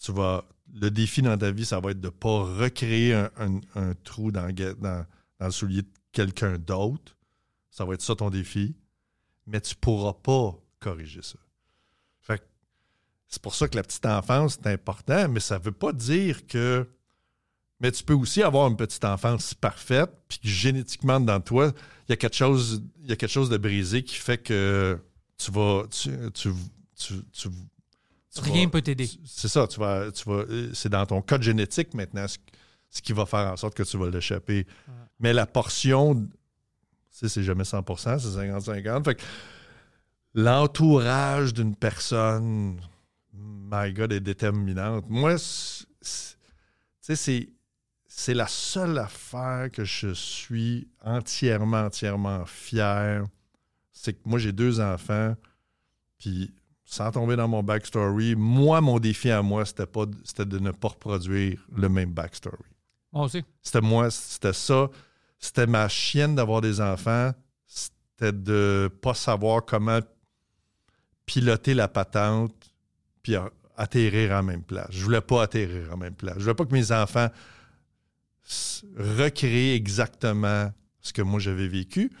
tu vas. Le défi dans ta vie, ça va être de ne pas recréer un, un- un trou dans, le ga- dans- dans le soulier de quelqu'un d'autre. Ça va être ça ton défi. Mais tu ne pourras pas corriger ça. Fait c'est pour ça que la petite enfance, c'est important, mais ça ne veut pas dire que. Mais tu peux aussi avoir une petite enfance parfaite, puis que génétiquement, dans toi, il y a quelque chose, il y a quelque chose de brisé qui fait que tu vas. Tu, tu, tu, Rien vas- peut t'aider. c'est ça, tu vas, tu vas, euh, c'est dans ton code génétique maintenant ce, ce qui va faire en sorte que tu vas l'échapper. Mais la portion, tu sais, c'est jamais 100% c'est 50-50. Fait que l'entourage d'une personne, my God, est déterminante. Moi, c'est, c'est la seule affaire que je suis entièrement, entièrement fier. C'est que moi, j'ai deux enfants, puis sans tomber dans mon backstory, moi, mon défi à moi, c'était pas c'était de ne pas reproduire le même backstory. Moi aussi. C'était moi, c'était ça. C'était ma chienne d'avoir des enfants. C'était de pas savoir comment piloter la patente puis atterrir en même place. Je voulais pas atterrir en même place. Je voulais pas que mes enfants recréent exactement ce que moi j'avais vécu.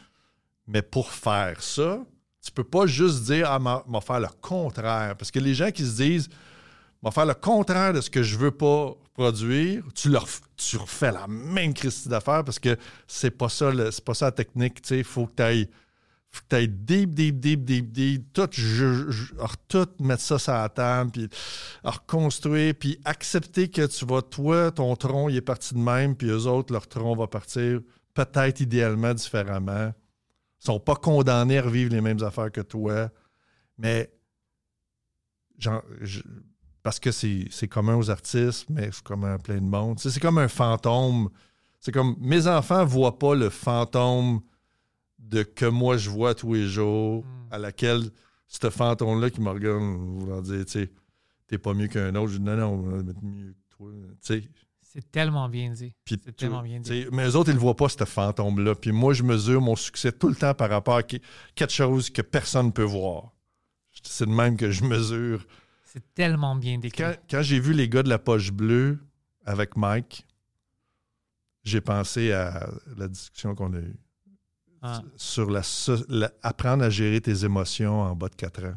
Mais pour faire ça, tu peux pas juste dire ah m'a m'a faire le contraire parce que les gens qui se disent va faire le contraire de ce que je veux pas produire, tu, leur, tu refais la même crise d'affaires parce que c'est pas ça, c'est pas ça la technique. Il faut que tu ailles faut que ailles deep, deep, deep, deep, deep, tout, je, tout mettre ça sur la table, puis reconstruire, puis accepter que tu vas, toi, ton tronc, il est parti de même, puis eux autres, leur tronc va partir peut-être idéalement différemment. Sont pas condamnés à revivre les mêmes affaires que toi, mais genre, je- parce que c'est commun aux artistes, mais c'est commun à plein de monde. C'est comme un fantôme. C'est comme mes enfants voient pas le fantôme de que moi je vois tous les jours, Mm. à laquelle ce fantôme-là qui me regarde, voulant dire, tu sais, t'es pas mieux qu'un autre. Je dis, non, non, on va mieux que toi. Tu sais, C'est tellement bien dit. C'est tellement bien dit. Mais eux autres, ils ne voient pas, ce fantôme-là. Puis moi, je mesure mon succès tout le temps par rapport à quelque chose que personne ne peut voir. C'est de même que je mesure. C'est tellement bien décrit. Quand, quand j'ai vu les gars de la poche bleue avec Mike, j'ai pensé à la discussion qu'on a eue Ah. sur la- apprendre à gérer tes émotions en bas de 4 ans.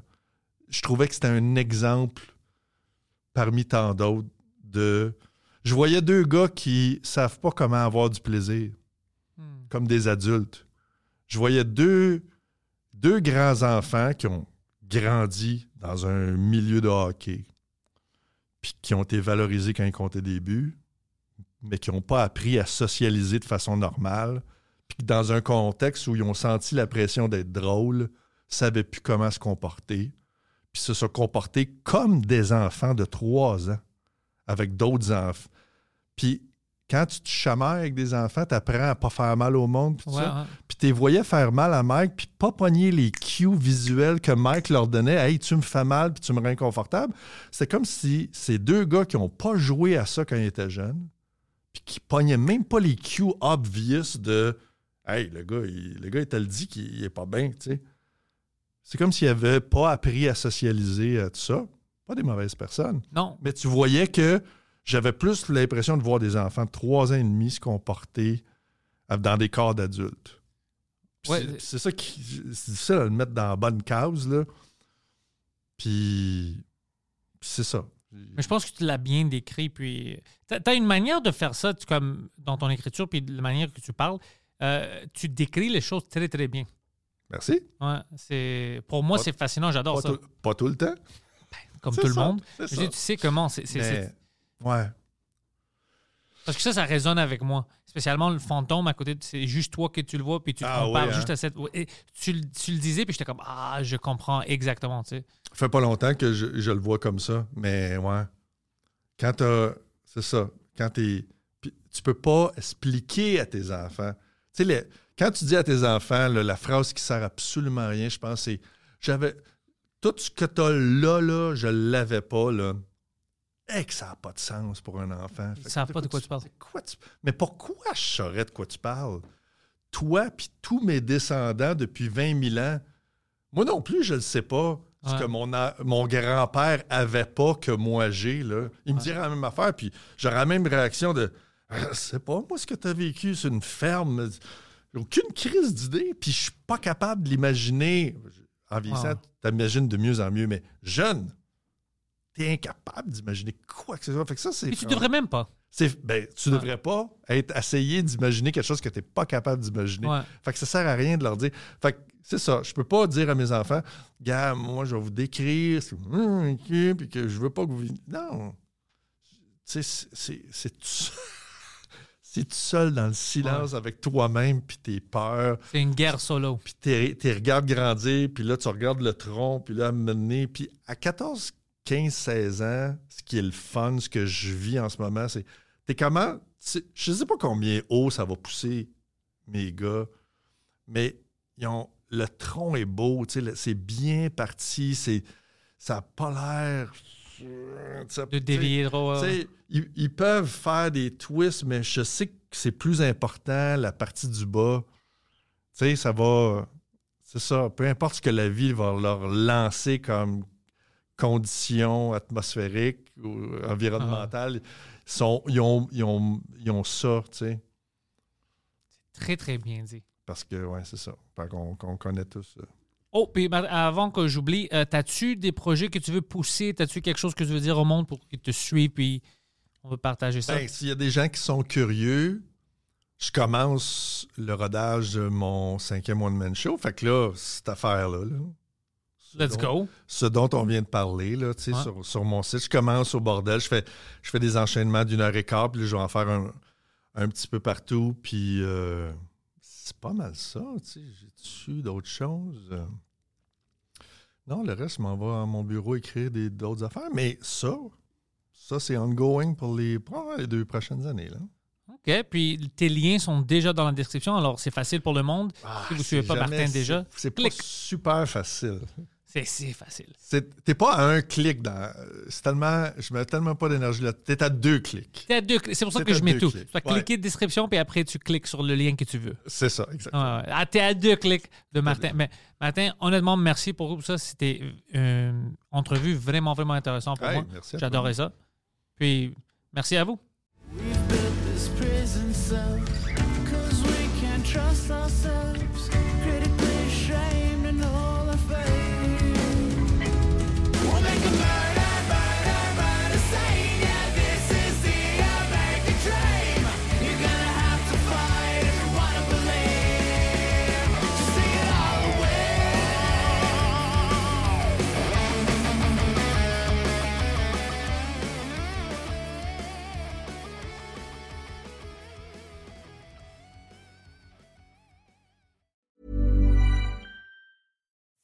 Je trouvais que c'était un exemple parmi tant d'autres de. Je voyais deux gars qui savent pas comment avoir du plaisir, Hmm. comme des adultes. Je voyais deux, deux grands enfants qui ont grandi dans un milieu de hockey, puis qui ont été valorisés quand ils comptaient des buts, mais qui n'ont pas appris à socialiser de façon normale, puis dans un contexte où ils ont senti la pression d'être drôles, ne savaient plus comment se comporter, puis se sont comportés comme des enfants de trois ans, avec d'autres enfants. Puis quand tu te chamailles avec des enfants, tu apprends à pas faire mal au monde, puis Ouais, tu les voyais faire mal à Mike, puis pas pogner les cues visuels que Mike leur donnait. Hey, tu me fais mal, puis tu me rends inconfortable. C'est comme si ces deux gars qui n'ont pas joué à ça quand ils étaient jeunes, puis qui pognaient même pas les cues obvious de Hey, le gars, il, le gars, il te le dit qu'il est pas bien, tu sais. C'est comme s'ils n'avaient pas appris à socialiser à tout ça. Pas des mauvaises personnes. Non, Mais tu voyais que j'avais plus l'impression de voir des enfants de 3 ans et demi se comporter dans des corps d'adultes. Ouais. c'est- ça qui. C'est difficile à le mettre dans la bonne case, là. Puis. c'est ça. mais je pense que tu l'as bien décrit. Puis, t'as as une manière de faire ça, tu- comme dans ton écriture, puis de la manière que tu parles. euh, tu décris les choses très, très bien. Merci. Ouais, c'est pour moi, c'est fascinant. J'adore ça. tout, pas tout le temps. Comme C'est tout le ça, monde. Je tu sais comment. c'est ouais. Parce que ça, ça résonne avec moi. Spécialement le fantôme à côté, de- c'est juste toi que tu le vois, puis tu te Ah compares oui, hein? juste à cette. et tu, le- tu le disais, puis j'étais comme Ah, je comprends exactement, tu sais. Ça fait pas longtemps que je, je le vois comme ça, mais ouais. Quand t'as. C'est ça. Quand t'es. Tu peux pas expliquer à tes enfants. Tu sais, les- quand tu dis à tes enfants, là, la phrase qui sert absolument à rien, je pense, c'est J'avais. Tout ce que t'as là, là, je l'avais pas, là. Et que ça n'a pas de sens pour un enfant. Fait que savent pas de quoi tu parles. de quoi tu- Mais pourquoi je saurais de quoi tu parles? Toi, puis tous mes descendants depuis 20 000 ans, moi non plus, je ne sais pas ce que mon, grand-père avait pas que moi j'ai. Là. Il me Ouais. dirait la même affaire, puis j'aurais la même réaction de Je sais pas, moi, ce que tu as vécu sur une ferme, j'ai aucune crise d'idée, puis je suis pas capable de l'imaginer. En vieillissant, tu t'imagines de mieux en mieux, mais jeune, t'es incapable d'imaginer quoi que ce soit. Fait que ça, c'est tu devrais même pas. ben, tu Ouais. devrais pas être essayé d'imaginer quelque chose que tu n'es pas capable d'imaginer. Ouais. Fait que ça sert à rien de leur dire. Fait que c'est ça. Je peux pas dire à mes enfants, gars, moi, je vais vous décrire, hum, ok, puis que je veux pas que vous. Non. Tu sais, c'est- tout c'est tout seul dans le silence avec toi-même, puis tes peurs, C'est une guerre solo. puis tu regardes grandir, puis là, tu regardes le tronc, puis là, mener. Puis à 14, 15, 16 ans, ce qui est le fun, ce que je vis en ce moment, c'est. T'es comment. Je sais pas combien haut ça va pousser, mes gars, mais ils ont, le tronc est beau, tu sais, le- c'est bien parti, c'est, ça n'a pas l'air. De dévier trop. ils, ils peuvent faire des twists, mais je sais que c'est plus important la partie du bas. Tu sais, ça va. C'est ça. Peu importe ce que la vie va leur lancer comme conditions atmosphériques ou environnementales, ils, sont, ils, ont, ils, ont, ils ont ça, tu sais. Très, très bien dit. Parce que, ouais, c'est ça. Fait qu'on connaît tous. euh, Oh, puis avant que j'oublie, euh, t'as-tu des projets que tu veux pousser? T'as-tu quelque chose que tu veux dire au monde pour qu'ils te suivent puis on veut partager ça? Ben, S'il y a des gens qui sont curieux, je commence le rodage de mon cinquième One Man Show. Fait que là, cette affaire-là, là, ce Let's dont- go. ce dont on vient de parler là, tu sais, Ouais. sur, sur mon site, je commence au bordel. Je fais, je fais des enchaînements d'une heure et quart, puis là, je vais en faire un, un petit peu partout. Puis euh, c'est pas mal ça. tu sais. J'ai-tu d'autres choses? Non, le reste, je m'en vais à mon bureau écrire d'autres affaires. Mais ça, ça, c'est ongoing pour les, probablement les deux prochaines années. Là. OK. Puis tes liens sont déjà dans la description, alors c'est facile pour le monde. si vous ne suivez pas Martin déjà, c'est- pas super facile. C'est c'est facile. C'est- T'es pas à un clic dans. C'est tellement. Je mets tellement pas d'énergie là. T'es à deux clics. T'es à deux cl- C'est pour ça que je mets tout. clics. Tu vas cliquer description, puis après, tu cliques sur le lien que tu veux. C'est ça, exactement. Ouais. Ah, t'es à deux clics de Martin. Mais Martin, honnêtement, merci pour ça. C'était une entrevue vraiment, vraiment intéressante pour Hey, moi. merci à J'adorais ça. Puis, merci à vous. We've built this prison cell Cause we can't trust ourselves